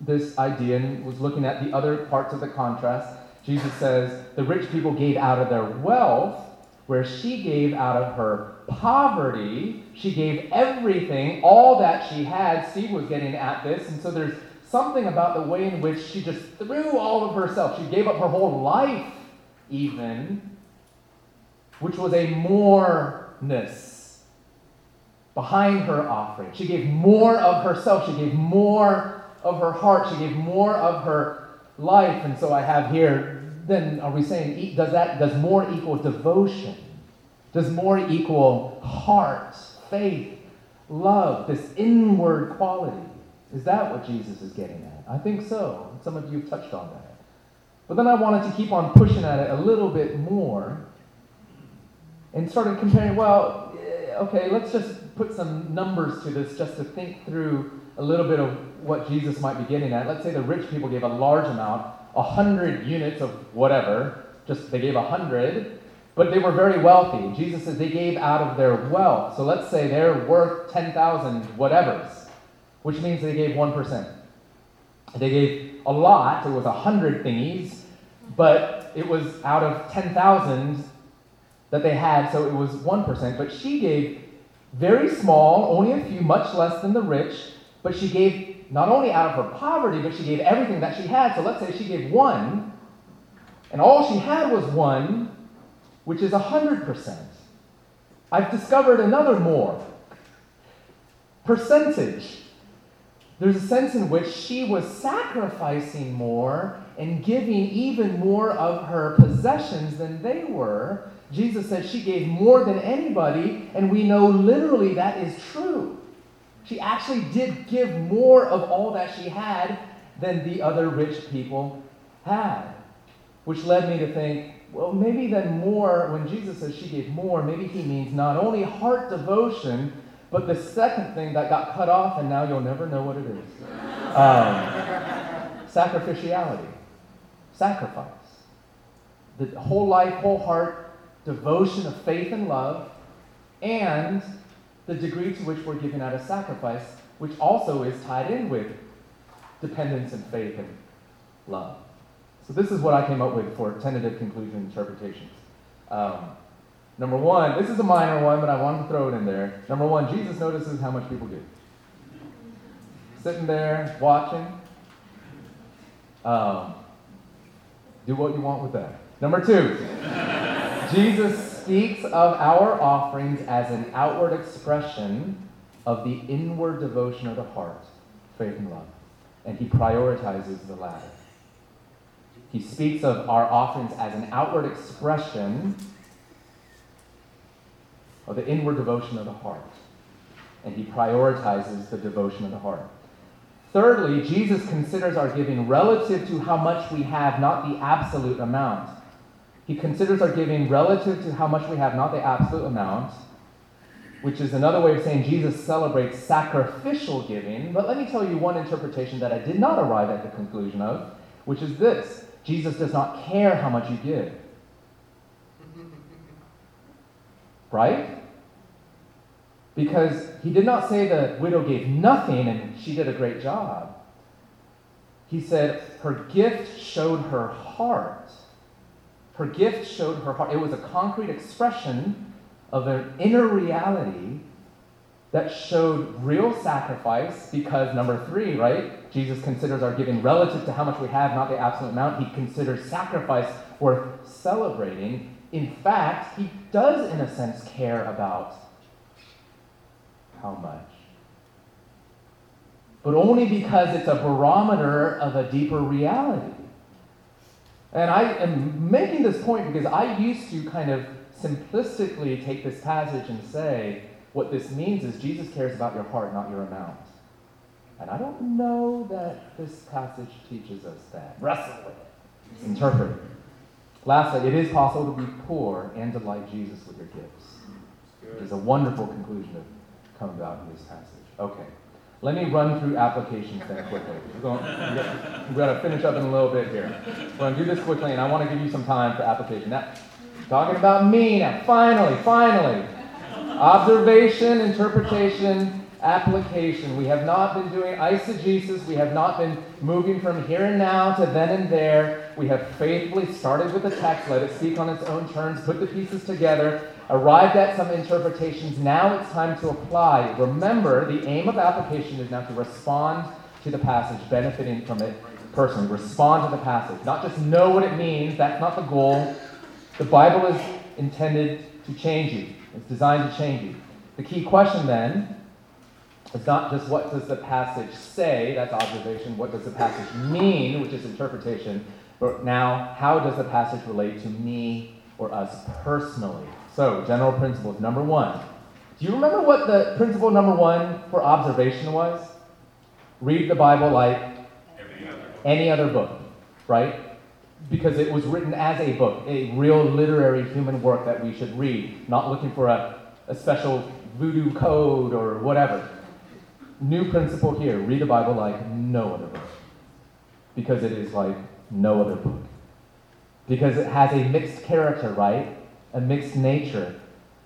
this idea and was looking at the other parts of the contrast. Jesus says the rich people gave out of their wealth, where she gave out of her poverty. She gave everything, all that she had. Steve was getting at this, and so there's something about the way in which she just threw all of herself. She gave up her whole life, even, which was a moreness behind her offering. She gave more of herself. She gave more of her heart. She gave more of her life. And so I have here, then are we saying, does that, does more equal devotion? Does more equal heart, faith, love, this inward quality? Is that what Jesus is getting at? I think so. Some of you have touched on that. But then I wanted to keep on pushing at it a little bit more and started comparing, well, eh, okay, let's just put some numbers to this just to think through a little bit of what Jesus might be getting at. Let's say the rich people gave a large amount, a hundred units of whatever, just they gave a hundred. but they were very wealthy. Jesus says they gave out of their wealth. So let's say they're worth 10,000 whatevers, which means they gave 1%. They gave a lot, it was 100 thingies, but it was out of 10,000 that they had, so it was 1%. But she gave very small, only a few, much less than the rich, but she gave not only out of her poverty, but she gave everything that she had. So let's say she gave one, and all she had was one, which is 100%. I've discovered another more percentage. There's a sense in which she was sacrificing more and giving even more of her possessions than they were. Jesus said she gave more than anybody, and we know literally that is true. She actually did give more of all that she had than the other rich people had, which led me to think well, maybe then more, when Jesus says she gave more, maybe he means not only heart devotion, but the second thing that got cut off, and now you'll never know what it is um, sacrificiality, sacrifice. The whole life, whole heart devotion of faith and love, and the degree to which we're giving out a sacrifice, which also is tied in with dependence and faith and love. So this is what I came up with for tentative conclusion interpretations. Um, number one, this is a minor one, but I wanted to throw it in there. Number one, Jesus notices how much people give. Sitting there, watching. Um, do what you want with that. Number two, Jesus speaks of our offerings as an outward expression of the inward devotion of the heart, faith and love. And he prioritizes the latter. He speaks of our offerings as an outward expression of the inward devotion of the heart. And he prioritizes the devotion of the heart. Thirdly, Jesus considers our giving relative to how much we have, not the absolute amount. He considers our giving relative to how much we have, not the absolute amount, which is another way of saying Jesus celebrates sacrificial giving. But let me tell you one interpretation that I did not arrive at the conclusion of, which is this Jesus does not care how much you give. Right? Because he did not say the widow gave nothing and she did a great job. He said her gift showed her heart. Her gift showed her heart. It was a concrete expression of an inner reality that showed real sacrifice because, number three, right? Jesus considers our giving relative to how much we have, not the absolute amount. He considers sacrifice worth celebrating. In fact, he does, in a sense, care about how much. But only because it's a barometer of a deeper reality. And I am making this point because I used to kind of simplistically take this passage and say, what this means is Jesus cares about your heart, not your amount. And I don't know that this passage teaches us that. Wrestle with it, interpret it. Lastly, it is possible to be poor and delight Jesus with your gifts. Which is a wonderful conclusion to come about in this passage. Okay. Let me run through applications then quickly. We're going, to finish up in a little bit here. We're going to do this quickly, and I want to give you some time for application. Now, talking about me now. Finally, finally. Observation, interpretation, application. We have not been doing eisegesis. We have not been moving from here and now to then and there. We have faithfully started with the text, let it speak on its own terms, put the pieces together, arrived at some interpretations. Now it's time to apply. Remember, the aim of application is now to respond to the passage, benefiting from it personally. Respond to the passage. Not just know what it means, that's not the goal. The Bible is intended to change you. It's designed to change you. The key question then is not just what does the passage say, that's observation, what does the passage mean, which is interpretation, but now how does the passage relate to me or us personally? So, general principles. Number one. Do you remember what the principle number one for observation was? Read the Bible like any other book, right? because it was written as a book, a real literary human work that we should read, not looking for a, a special voodoo code or whatever. New principle here read the Bible like no other book, because it is like no other book. Because it has a mixed character, right? A mixed nature.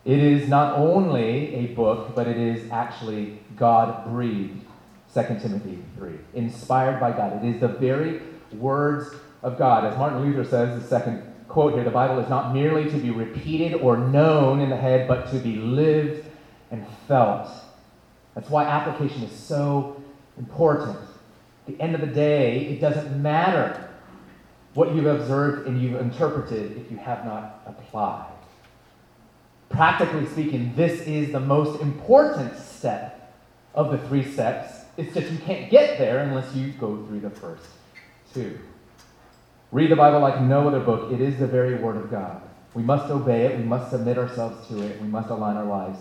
It is not only a book, but it is actually God breathed. 2 Timothy 3. Inspired by God. It is the very words of God. As Martin Luther says, the second quote here the Bible is not merely to be repeated or known in the head, but to be lived and felt. That's why application is so important. At the end of the day, it doesn't matter what you've observed and you've interpreted if you have not applied. Practically speaking, this is the most important step of the three steps. It's just you can't get there unless you go through the first two. Read the Bible like no other book. It is the very Word of God. We must obey it. We must submit ourselves to it. We must align our lives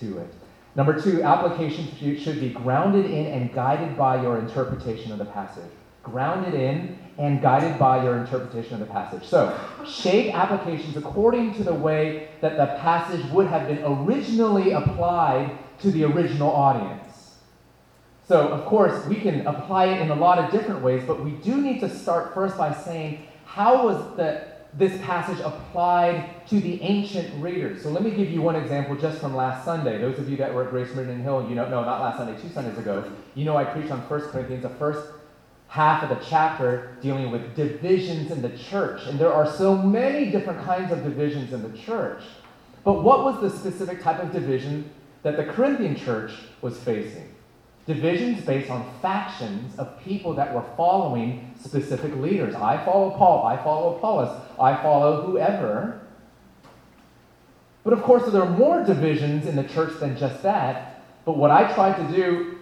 to it. Number two, application should be grounded in and guided by your interpretation of the passage. Grounded in and guided by your interpretation of the passage. So, shape applications according to the way that the passage would have been originally applied to the original audience. So, of course, we can apply it in a lot of different ways, but we do need to start first by saying, how was the this passage applied to the ancient readers. So let me give you one example just from last Sunday. Those of you that were at Grace Meridian Hill, you know, no, not last Sunday, two Sundays ago, you know I preached on 1 Corinthians, the first half of the chapter dealing with divisions in the church. And there are so many different kinds of divisions in the church. But what was the specific type of division that the Corinthian church was facing? Divisions based on factions of people that were following specific leaders. I follow Paul, I follow Apollos, I follow whoever. But of course, there are more divisions in the church than just that. But what I tried to do,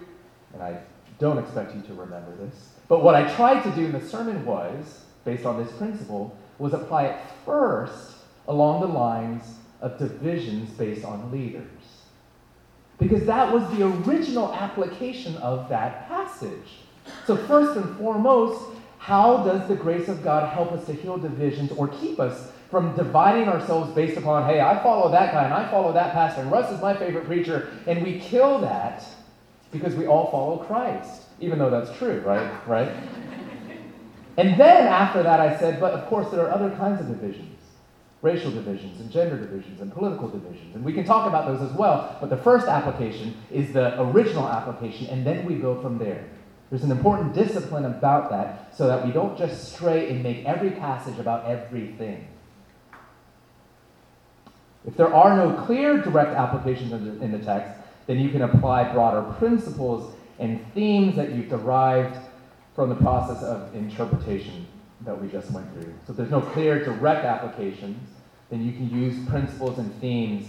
and I don't expect you to remember this, but what I tried to do in the sermon was, based on this principle, was apply it first along the lines of divisions based on leaders. Because that was the original application of that passage. So, first and foremost, how does the grace of God help us to heal divisions or keep us from dividing ourselves based upon, hey, I follow that guy and I follow that pastor and Russ is my favorite preacher, and we kill that because we all follow Christ, even though that's true, right? Right? And then after that, I said, but of course, there are other kinds of divisions racial divisions and gender divisions and political divisions. And we can talk about those as well, but the first application is the original application, and then we go from there. There's an important discipline about that so that we don't just stray and make every passage about everything. If there are no clear direct applications in the text, then you can apply broader principles and themes that you've derived from the process of interpretation that we just went through. So if there's no clear direct applications, then you can use principles and themes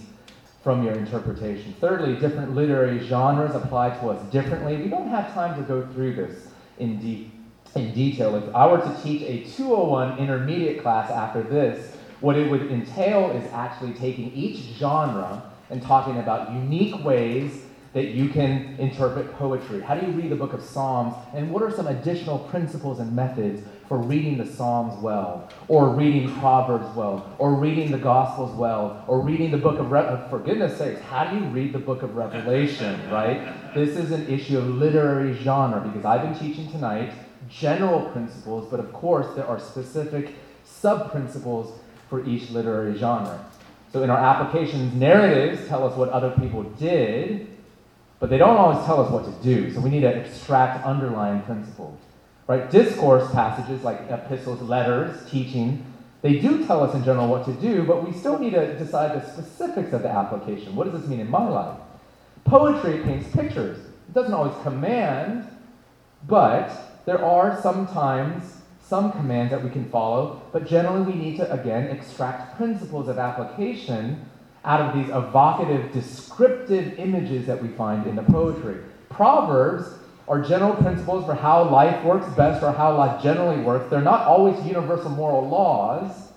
from your interpretation. Thirdly, different literary genres apply to us differently. We don't have time to go through this in, de- in detail. If I were to teach a 201 intermediate class after this, what it would entail is actually taking each genre and talking about unique ways that you can interpret poetry. How do you read the book of Psalms? And what are some additional principles and methods for reading the Psalms well, or reading Proverbs well, or reading the Gospels well, or reading the book of, Re- for goodness sakes, how do you read the book of Revelation, right? This is an issue of literary genre because I've been teaching tonight general principles, but of course there are specific sub principles for each literary genre. So in our applications, narratives tell us what other people did, but they don't always tell us what to do. So we need to extract underlying principles. Right? Discourse passages like epistles, letters, teaching, they do tell us in general what to do, but we still need to decide the specifics of the application. What does this mean in my life? Poetry paints pictures. It doesn't always command, but there are sometimes some commands that we can follow, but generally we need to, again, extract principles of application out of these evocative, descriptive images that we find in the poetry. Proverbs are general principles for how life works best or how life generally works. They're not always universal moral laws,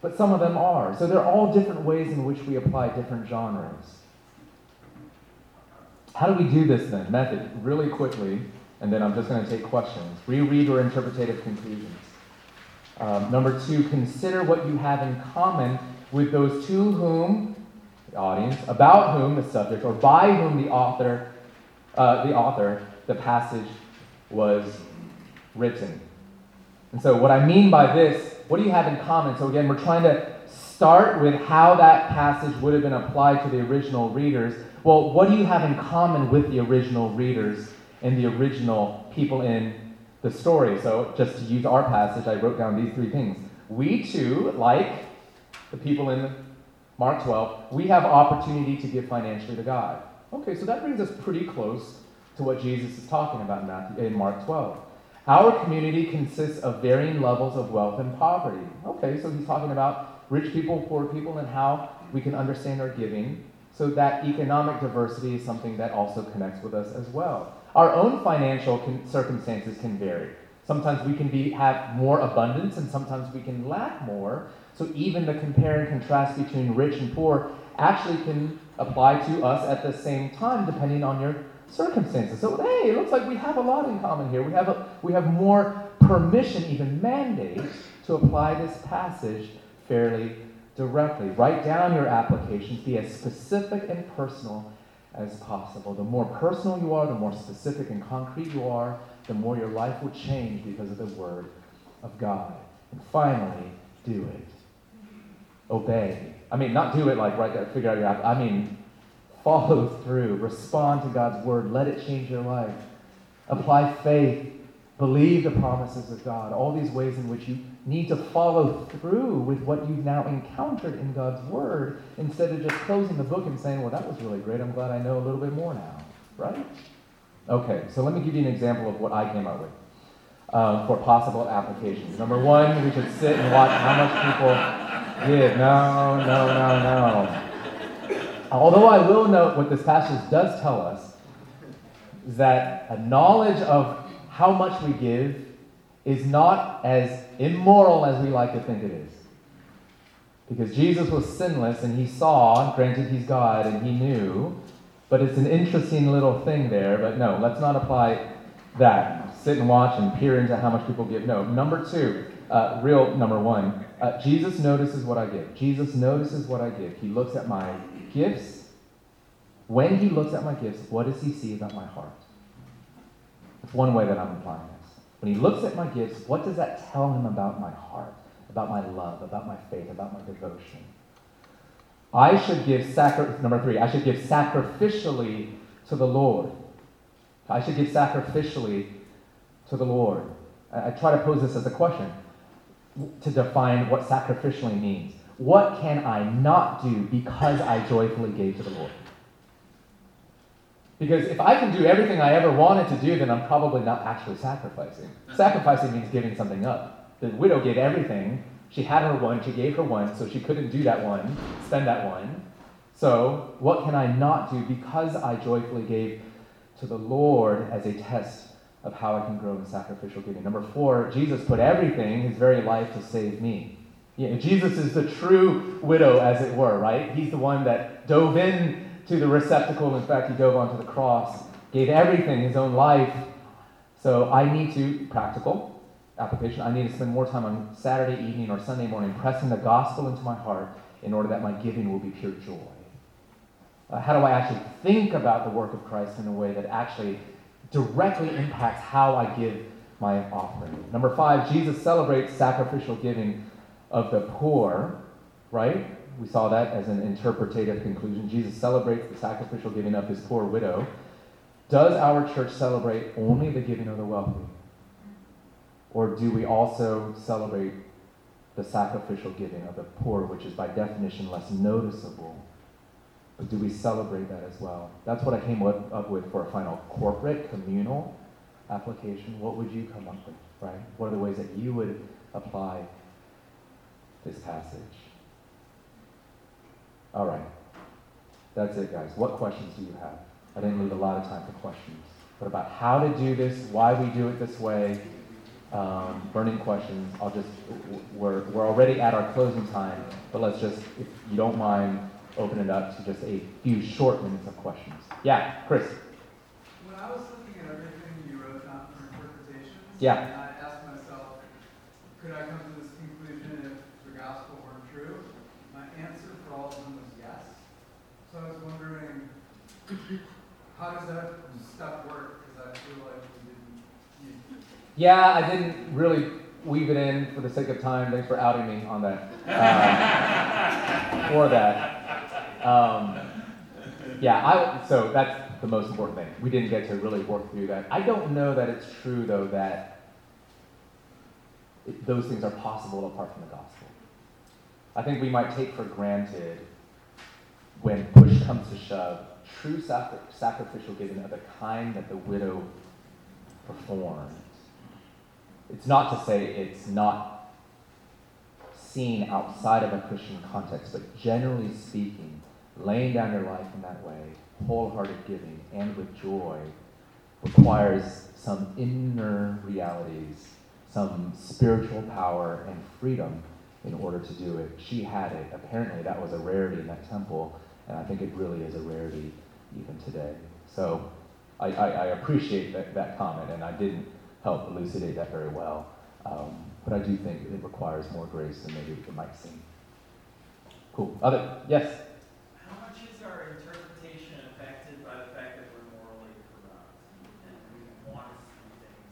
but some of them are. So they're all different ways in which we apply different genres. How do we do this then? Method, really quickly, and then I'm just going to take questions. Reread or interpretative conclusions. Um, number two, consider what you have in common with those to whom, the audience, about whom the subject, or by whom the author uh, the author, the passage was written. And so, what I mean by this, what do you have in common? So, again, we're trying to start with how that passage would have been applied to the original readers. Well, what do you have in common with the original readers and the original people in the story? So, just to use our passage, I wrote down these three things. We too, like the people in Mark 12, we have opportunity to give financially to God. Okay, so that brings us pretty close to what Jesus is talking about in, Matthew, in Mark 12. Our community consists of varying levels of wealth and poverty. Okay, so he's talking about rich people, poor people, and how we can understand our giving. So that economic diversity is something that also connects with us as well. Our own financial con- circumstances can vary. Sometimes we can be, have more abundance, and sometimes we can lack more. So even the compare and contrast between rich and poor actually can apply to us at the same time, depending on your circumstances. So hey, it looks like we have a lot in common here. We have a, we have more permission, even mandate, to apply this passage fairly directly. Write down your applications. Be as specific and personal as possible. The more personal you are, the more specific and concrete you are, the more your life will change because of the Word of God. And finally, do it. Obey. I mean, not do it like right there, figure out your app. I mean, follow through. Respond to God's Word. Let it change your life. Apply faith. Believe the promises of God. All these ways in which you need to follow through with what you've now encountered in God's Word instead of just closing the book and saying, well, that was really great. I'm glad I know a little bit more now. Right? Okay, so let me give you an example of what I came up with um, for possible applications. Number one, we should sit and watch how much people give. No, no, no, no. Although I will note what this passage does tell us is that a knowledge of how much we give is not as immoral as we like to think it is. Because Jesus was sinless and he saw, granted he's God and he knew, but it's an interesting little thing there. But no, let's not apply that. Sit and watch and peer into how much people give. No. Number two, uh, real number one, uh, Jesus notices what I give. Jesus notices what I give. He looks at my gifts. When he looks at my gifts, what does he see about my heart? That's one way that I'm applying this. When he looks at my gifts, what does that tell him about my heart, about my love, about my faith, about my devotion? I should give sacri- number three, I should give sacrificially to the Lord. I should give sacrificially to the Lord. I, I try to pose this as a question to define what sacrificially means. What can I not do because I joyfully gave to the Lord? Because if I can do everything I ever wanted to do, then I'm probably not actually sacrificing. Sacrificing means giving something up. The widow gave everything. She had her one, she gave her one, so she couldn't do that one, spend that one. So, what can I not do because I joyfully gave to the Lord as a test of how I can grow in sacrificial giving? Number four, Jesus put everything, his very life, to save me. Know, Jesus is the true widow, as it were, right? He's the one that dove in to the receptacle. In fact, he dove onto the cross, gave everything, his own life. So I need to, practical application, I need to spend more time on Saturday evening or Sunday morning pressing the gospel into my heart in order that my giving will be pure joy. Uh, how do I actually think about the work of Christ in a way that actually directly impacts how I give my offering? Number five, Jesus celebrates sacrificial giving of the poor, right? We saw that as an interpretative conclusion. Jesus celebrates the sacrificial giving of his poor widow. Does our church celebrate only the giving of the wealthy? Or do we also celebrate the sacrificial giving of the poor, which is by definition less noticeable? But do we celebrate that as well? That's what I came up with for a final corporate, communal application. What would you come up with, right? What are the ways that you would apply this passage? All right. That's it, guys. What questions do you have? I didn't leave a lot of time for questions. But about how to do this, why we do it this way, um, burning questions, I'll just, we're, we're already at our closing time, but let's just, if you don't mind, open it up to just a few short minutes of questions. Yeah, Chris. When I was looking at everything you wrote down for interpretations, yeah. I asked myself, could I come to this conclusion if the gospel weren't true? My answer for all of them was yes. So I was wondering, how does that stuff work? Because I feel like we didn't. You... Yeah, I didn't really weave it in for the sake of time. Thanks for outing me on that. Uh, Before that. Um, yeah, I, so that's the most important thing. We didn't get to really work through that. I don't know that it's true, though, that it, those things are possible apart from the gospel. I think we might take for granted when push comes to shove, true sacri- sacrificial giving of the kind that the widow performed. It's not to say it's not seen outside of a Christian context, but generally speaking, laying down your life in that way, wholehearted giving, and with joy, requires some inner realities, some spiritual power and freedom in order to do it. She had it. Apparently, that was a rarity in that temple, and I think it really is a rarity even today. So I, I, I appreciate that, that comment, and I didn't help elucidate that very well. Um, but I do think it requires more grace than maybe it might seem. Cool. Other? Yes? How much is our interpretation affected by the fact that we're morally corrupt and we want to see things?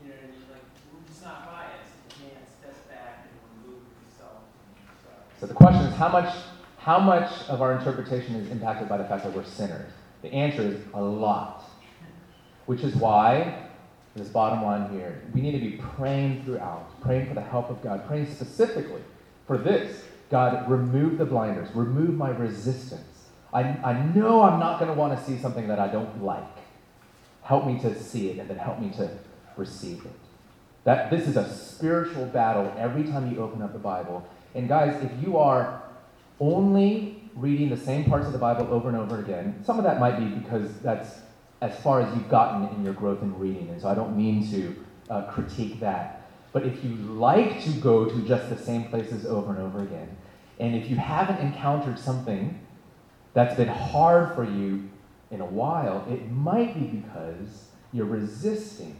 You know what I mean? Like, we're just not biased. Can't step back and remove yourself from. So the question is how much, how much of our interpretation is impacted by the fact that we're sinners? The answer is a lot. Which is why this bottom line here. We need to be praying throughout, praying for the help of God, praying specifically for this. God, remove the blinders, remove my resistance. I, I know I'm not going to want to see something that I don't like. Help me to see it and then help me to receive it. That this is a spiritual battle every time you open up the Bible. And guys, if you are only reading the same parts of the Bible over and over again, some of that might be because that's as far as you've gotten in your growth in reading. And so I don't mean to uh, critique that. But if you like to go to just the same places over and over again, and if you haven't encountered something that's been hard for you in a while, it might be because you're resisting.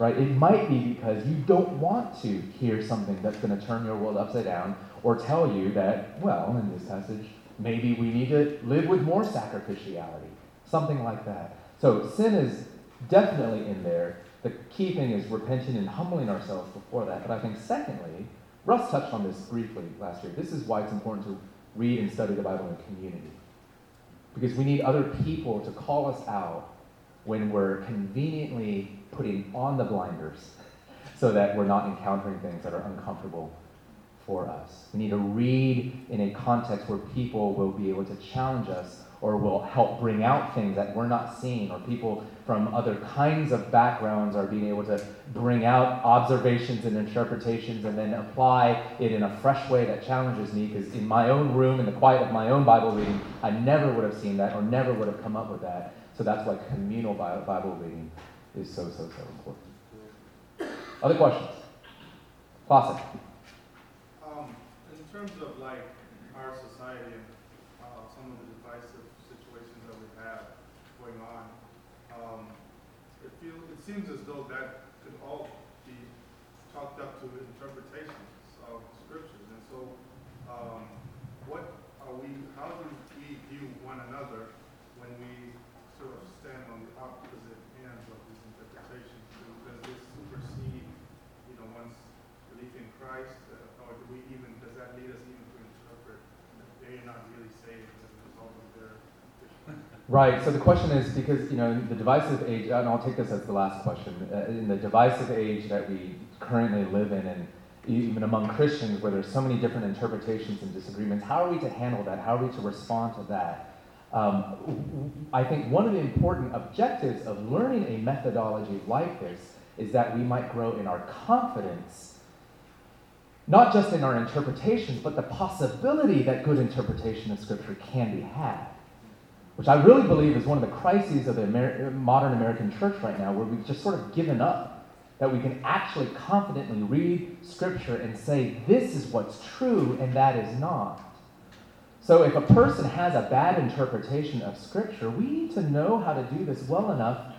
Right? It might be because you don't want to hear something that's going to turn your world upside down or tell you that, well, in this passage, maybe we need to live with more sacrificiality Something like that. So sin is definitely in there. The key thing is repenting and humbling ourselves before that. But I think, secondly, Russ touched on this briefly last year. This is why it's important to read and study the Bible in community. Because we need other people to call us out when we're conveniently putting on the blinders so that we're not encountering things that are uncomfortable for us. We need to read in a context where people will be able to challenge us or will help bring out things that we're not seeing, or people from other kinds of backgrounds are being able to bring out observations and interpretations and then apply it in a fresh way that challenges me. Because in my own room, in the quiet of my own Bible reading, I never would have seen that or never would have come up with that. So that's why communal Bible reading is so, so, so important. Other questions? Classic. Um, in terms of like our society and uh, some of the divisive situations that we have going on, um, it, feel, it seems as though that could all be chalked up to interpretations of scriptures. And so, um, what are we, how do we view one another when we sort of stand on the opposite ends of these interpretations? Does this supersede, you know, one's belief in Christ? Uh, or do we even, does that lead us even to interpret that they're not really saved as a result of their Right. So the question is because you know in the divisive age, and I'll take this as the last question. Uh, in the divisive age that we currently live in, and even among Christians, where there's so many different interpretations and disagreements, how are we to handle that? How are we to respond to that? Um, I think one of the important objectives of learning a methodology like this is that we might grow in our confidence, not just in our interpretations, but the possibility that good interpretation of Scripture can be had which I really believe is one of the crises of the Amer- modern American church right now, where we've just sort of given up that we can actually confidently read Scripture and say, this is what's true and that is not. So if a person has a bad interpretation of Scripture, we need to know how to do this well enough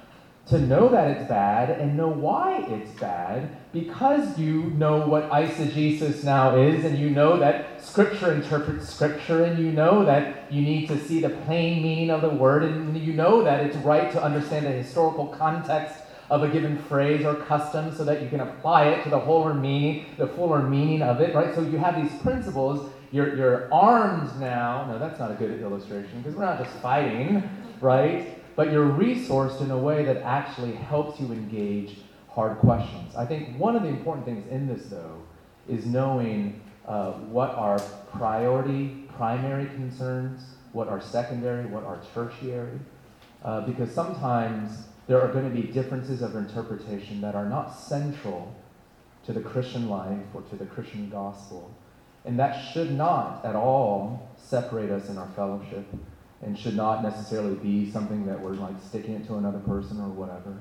to know that it's bad and know why it's bad because you know what eisegesis now is and you know that scripture interprets scripture and you know that you need to see the plain meaning of the word and you know that it's right to understand the historical context of a given phrase or custom so that you can apply it to the fuller meaning the fuller meaning of it right so you have these principles you're, you're armed now. No, that's not a good illustration because we're not just fighting, right? But you're resourced in a way that actually helps you engage hard questions. I think one of the important things in this, though, is knowing uh, what are priority, primary concerns, what are secondary, what are tertiary. Uh, because sometimes there are going to be differences of interpretation that are not central to the Christian life or to the Christian gospel. And that should not at all separate us in our fellowship and should not necessarily be something that we're like sticking it to another person or whatever.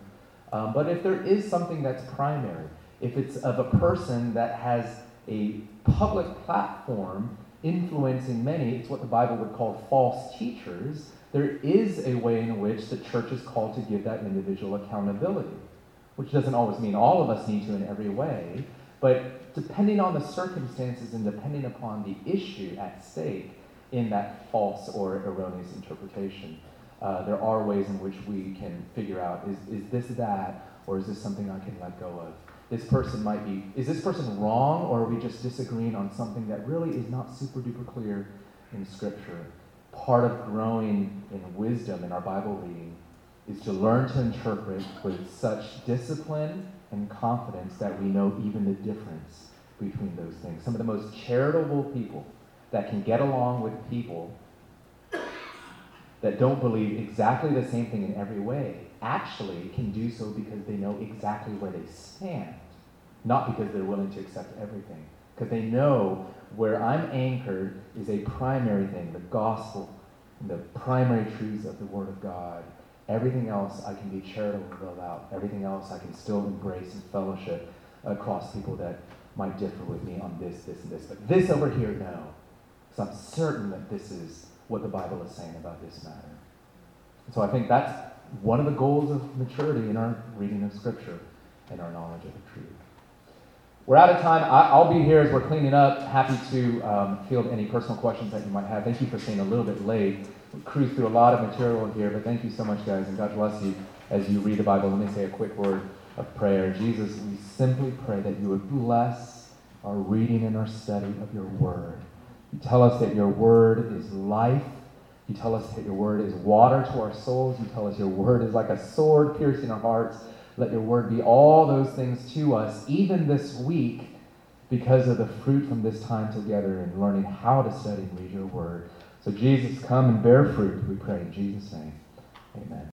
Um, but if there is something that's primary, if it's of a person that has a public platform influencing many, it's what the Bible would call false teachers, there is a way in which the church is called to give that individual accountability, which doesn't always mean all of us need to in every way, but depending on the circumstances and depending upon the issue at stake in that false or erroneous interpretation, uh, there are ways in which we can figure out is, is this that, or is this something I can let go of? This person might be, is this person wrong, or are we just disagreeing on something that really is not super duper clear in Scripture? Part of growing in wisdom in our Bible reading is to learn to interpret with such discipline and confidence that we know even the difference between those things. Some of the most charitable people that can get along with people that don't believe exactly the same thing in every way actually can do so because they know exactly where they stand, not because they're willing to accept everything. Because they know where I'm anchored is a primary thing, the gospel, the primary truths of the Word of God. Everything else I can be charitable about. Everything else I can still embrace and fellowship across people that might differ with me on this, this, and this. But this over here, no. I'm certain that this is what the Bible is saying about this matter. So I think that's one of the goals of maturity in our reading of Scripture and our knowledge of the truth. We're out of time. I'll be here as we're cleaning up. Happy to um, field any personal questions that you might have. Thank you for staying a little bit late. We cruised through a lot of material here, but thank you so much, guys, and God bless you as you read the Bible. Let me say a quick word of prayer. Jesus, we simply pray that you would bless our reading and our study of your word. You tell us that your word is life. You tell us that your word is water to our souls. You tell us your word is like a sword piercing our hearts. Let your word be all those things to us, even this week, because of the fruit from this time together and learning how to study and read your word. So, Jesus, come and bear fruit, we pray in Jesus' name. Amen.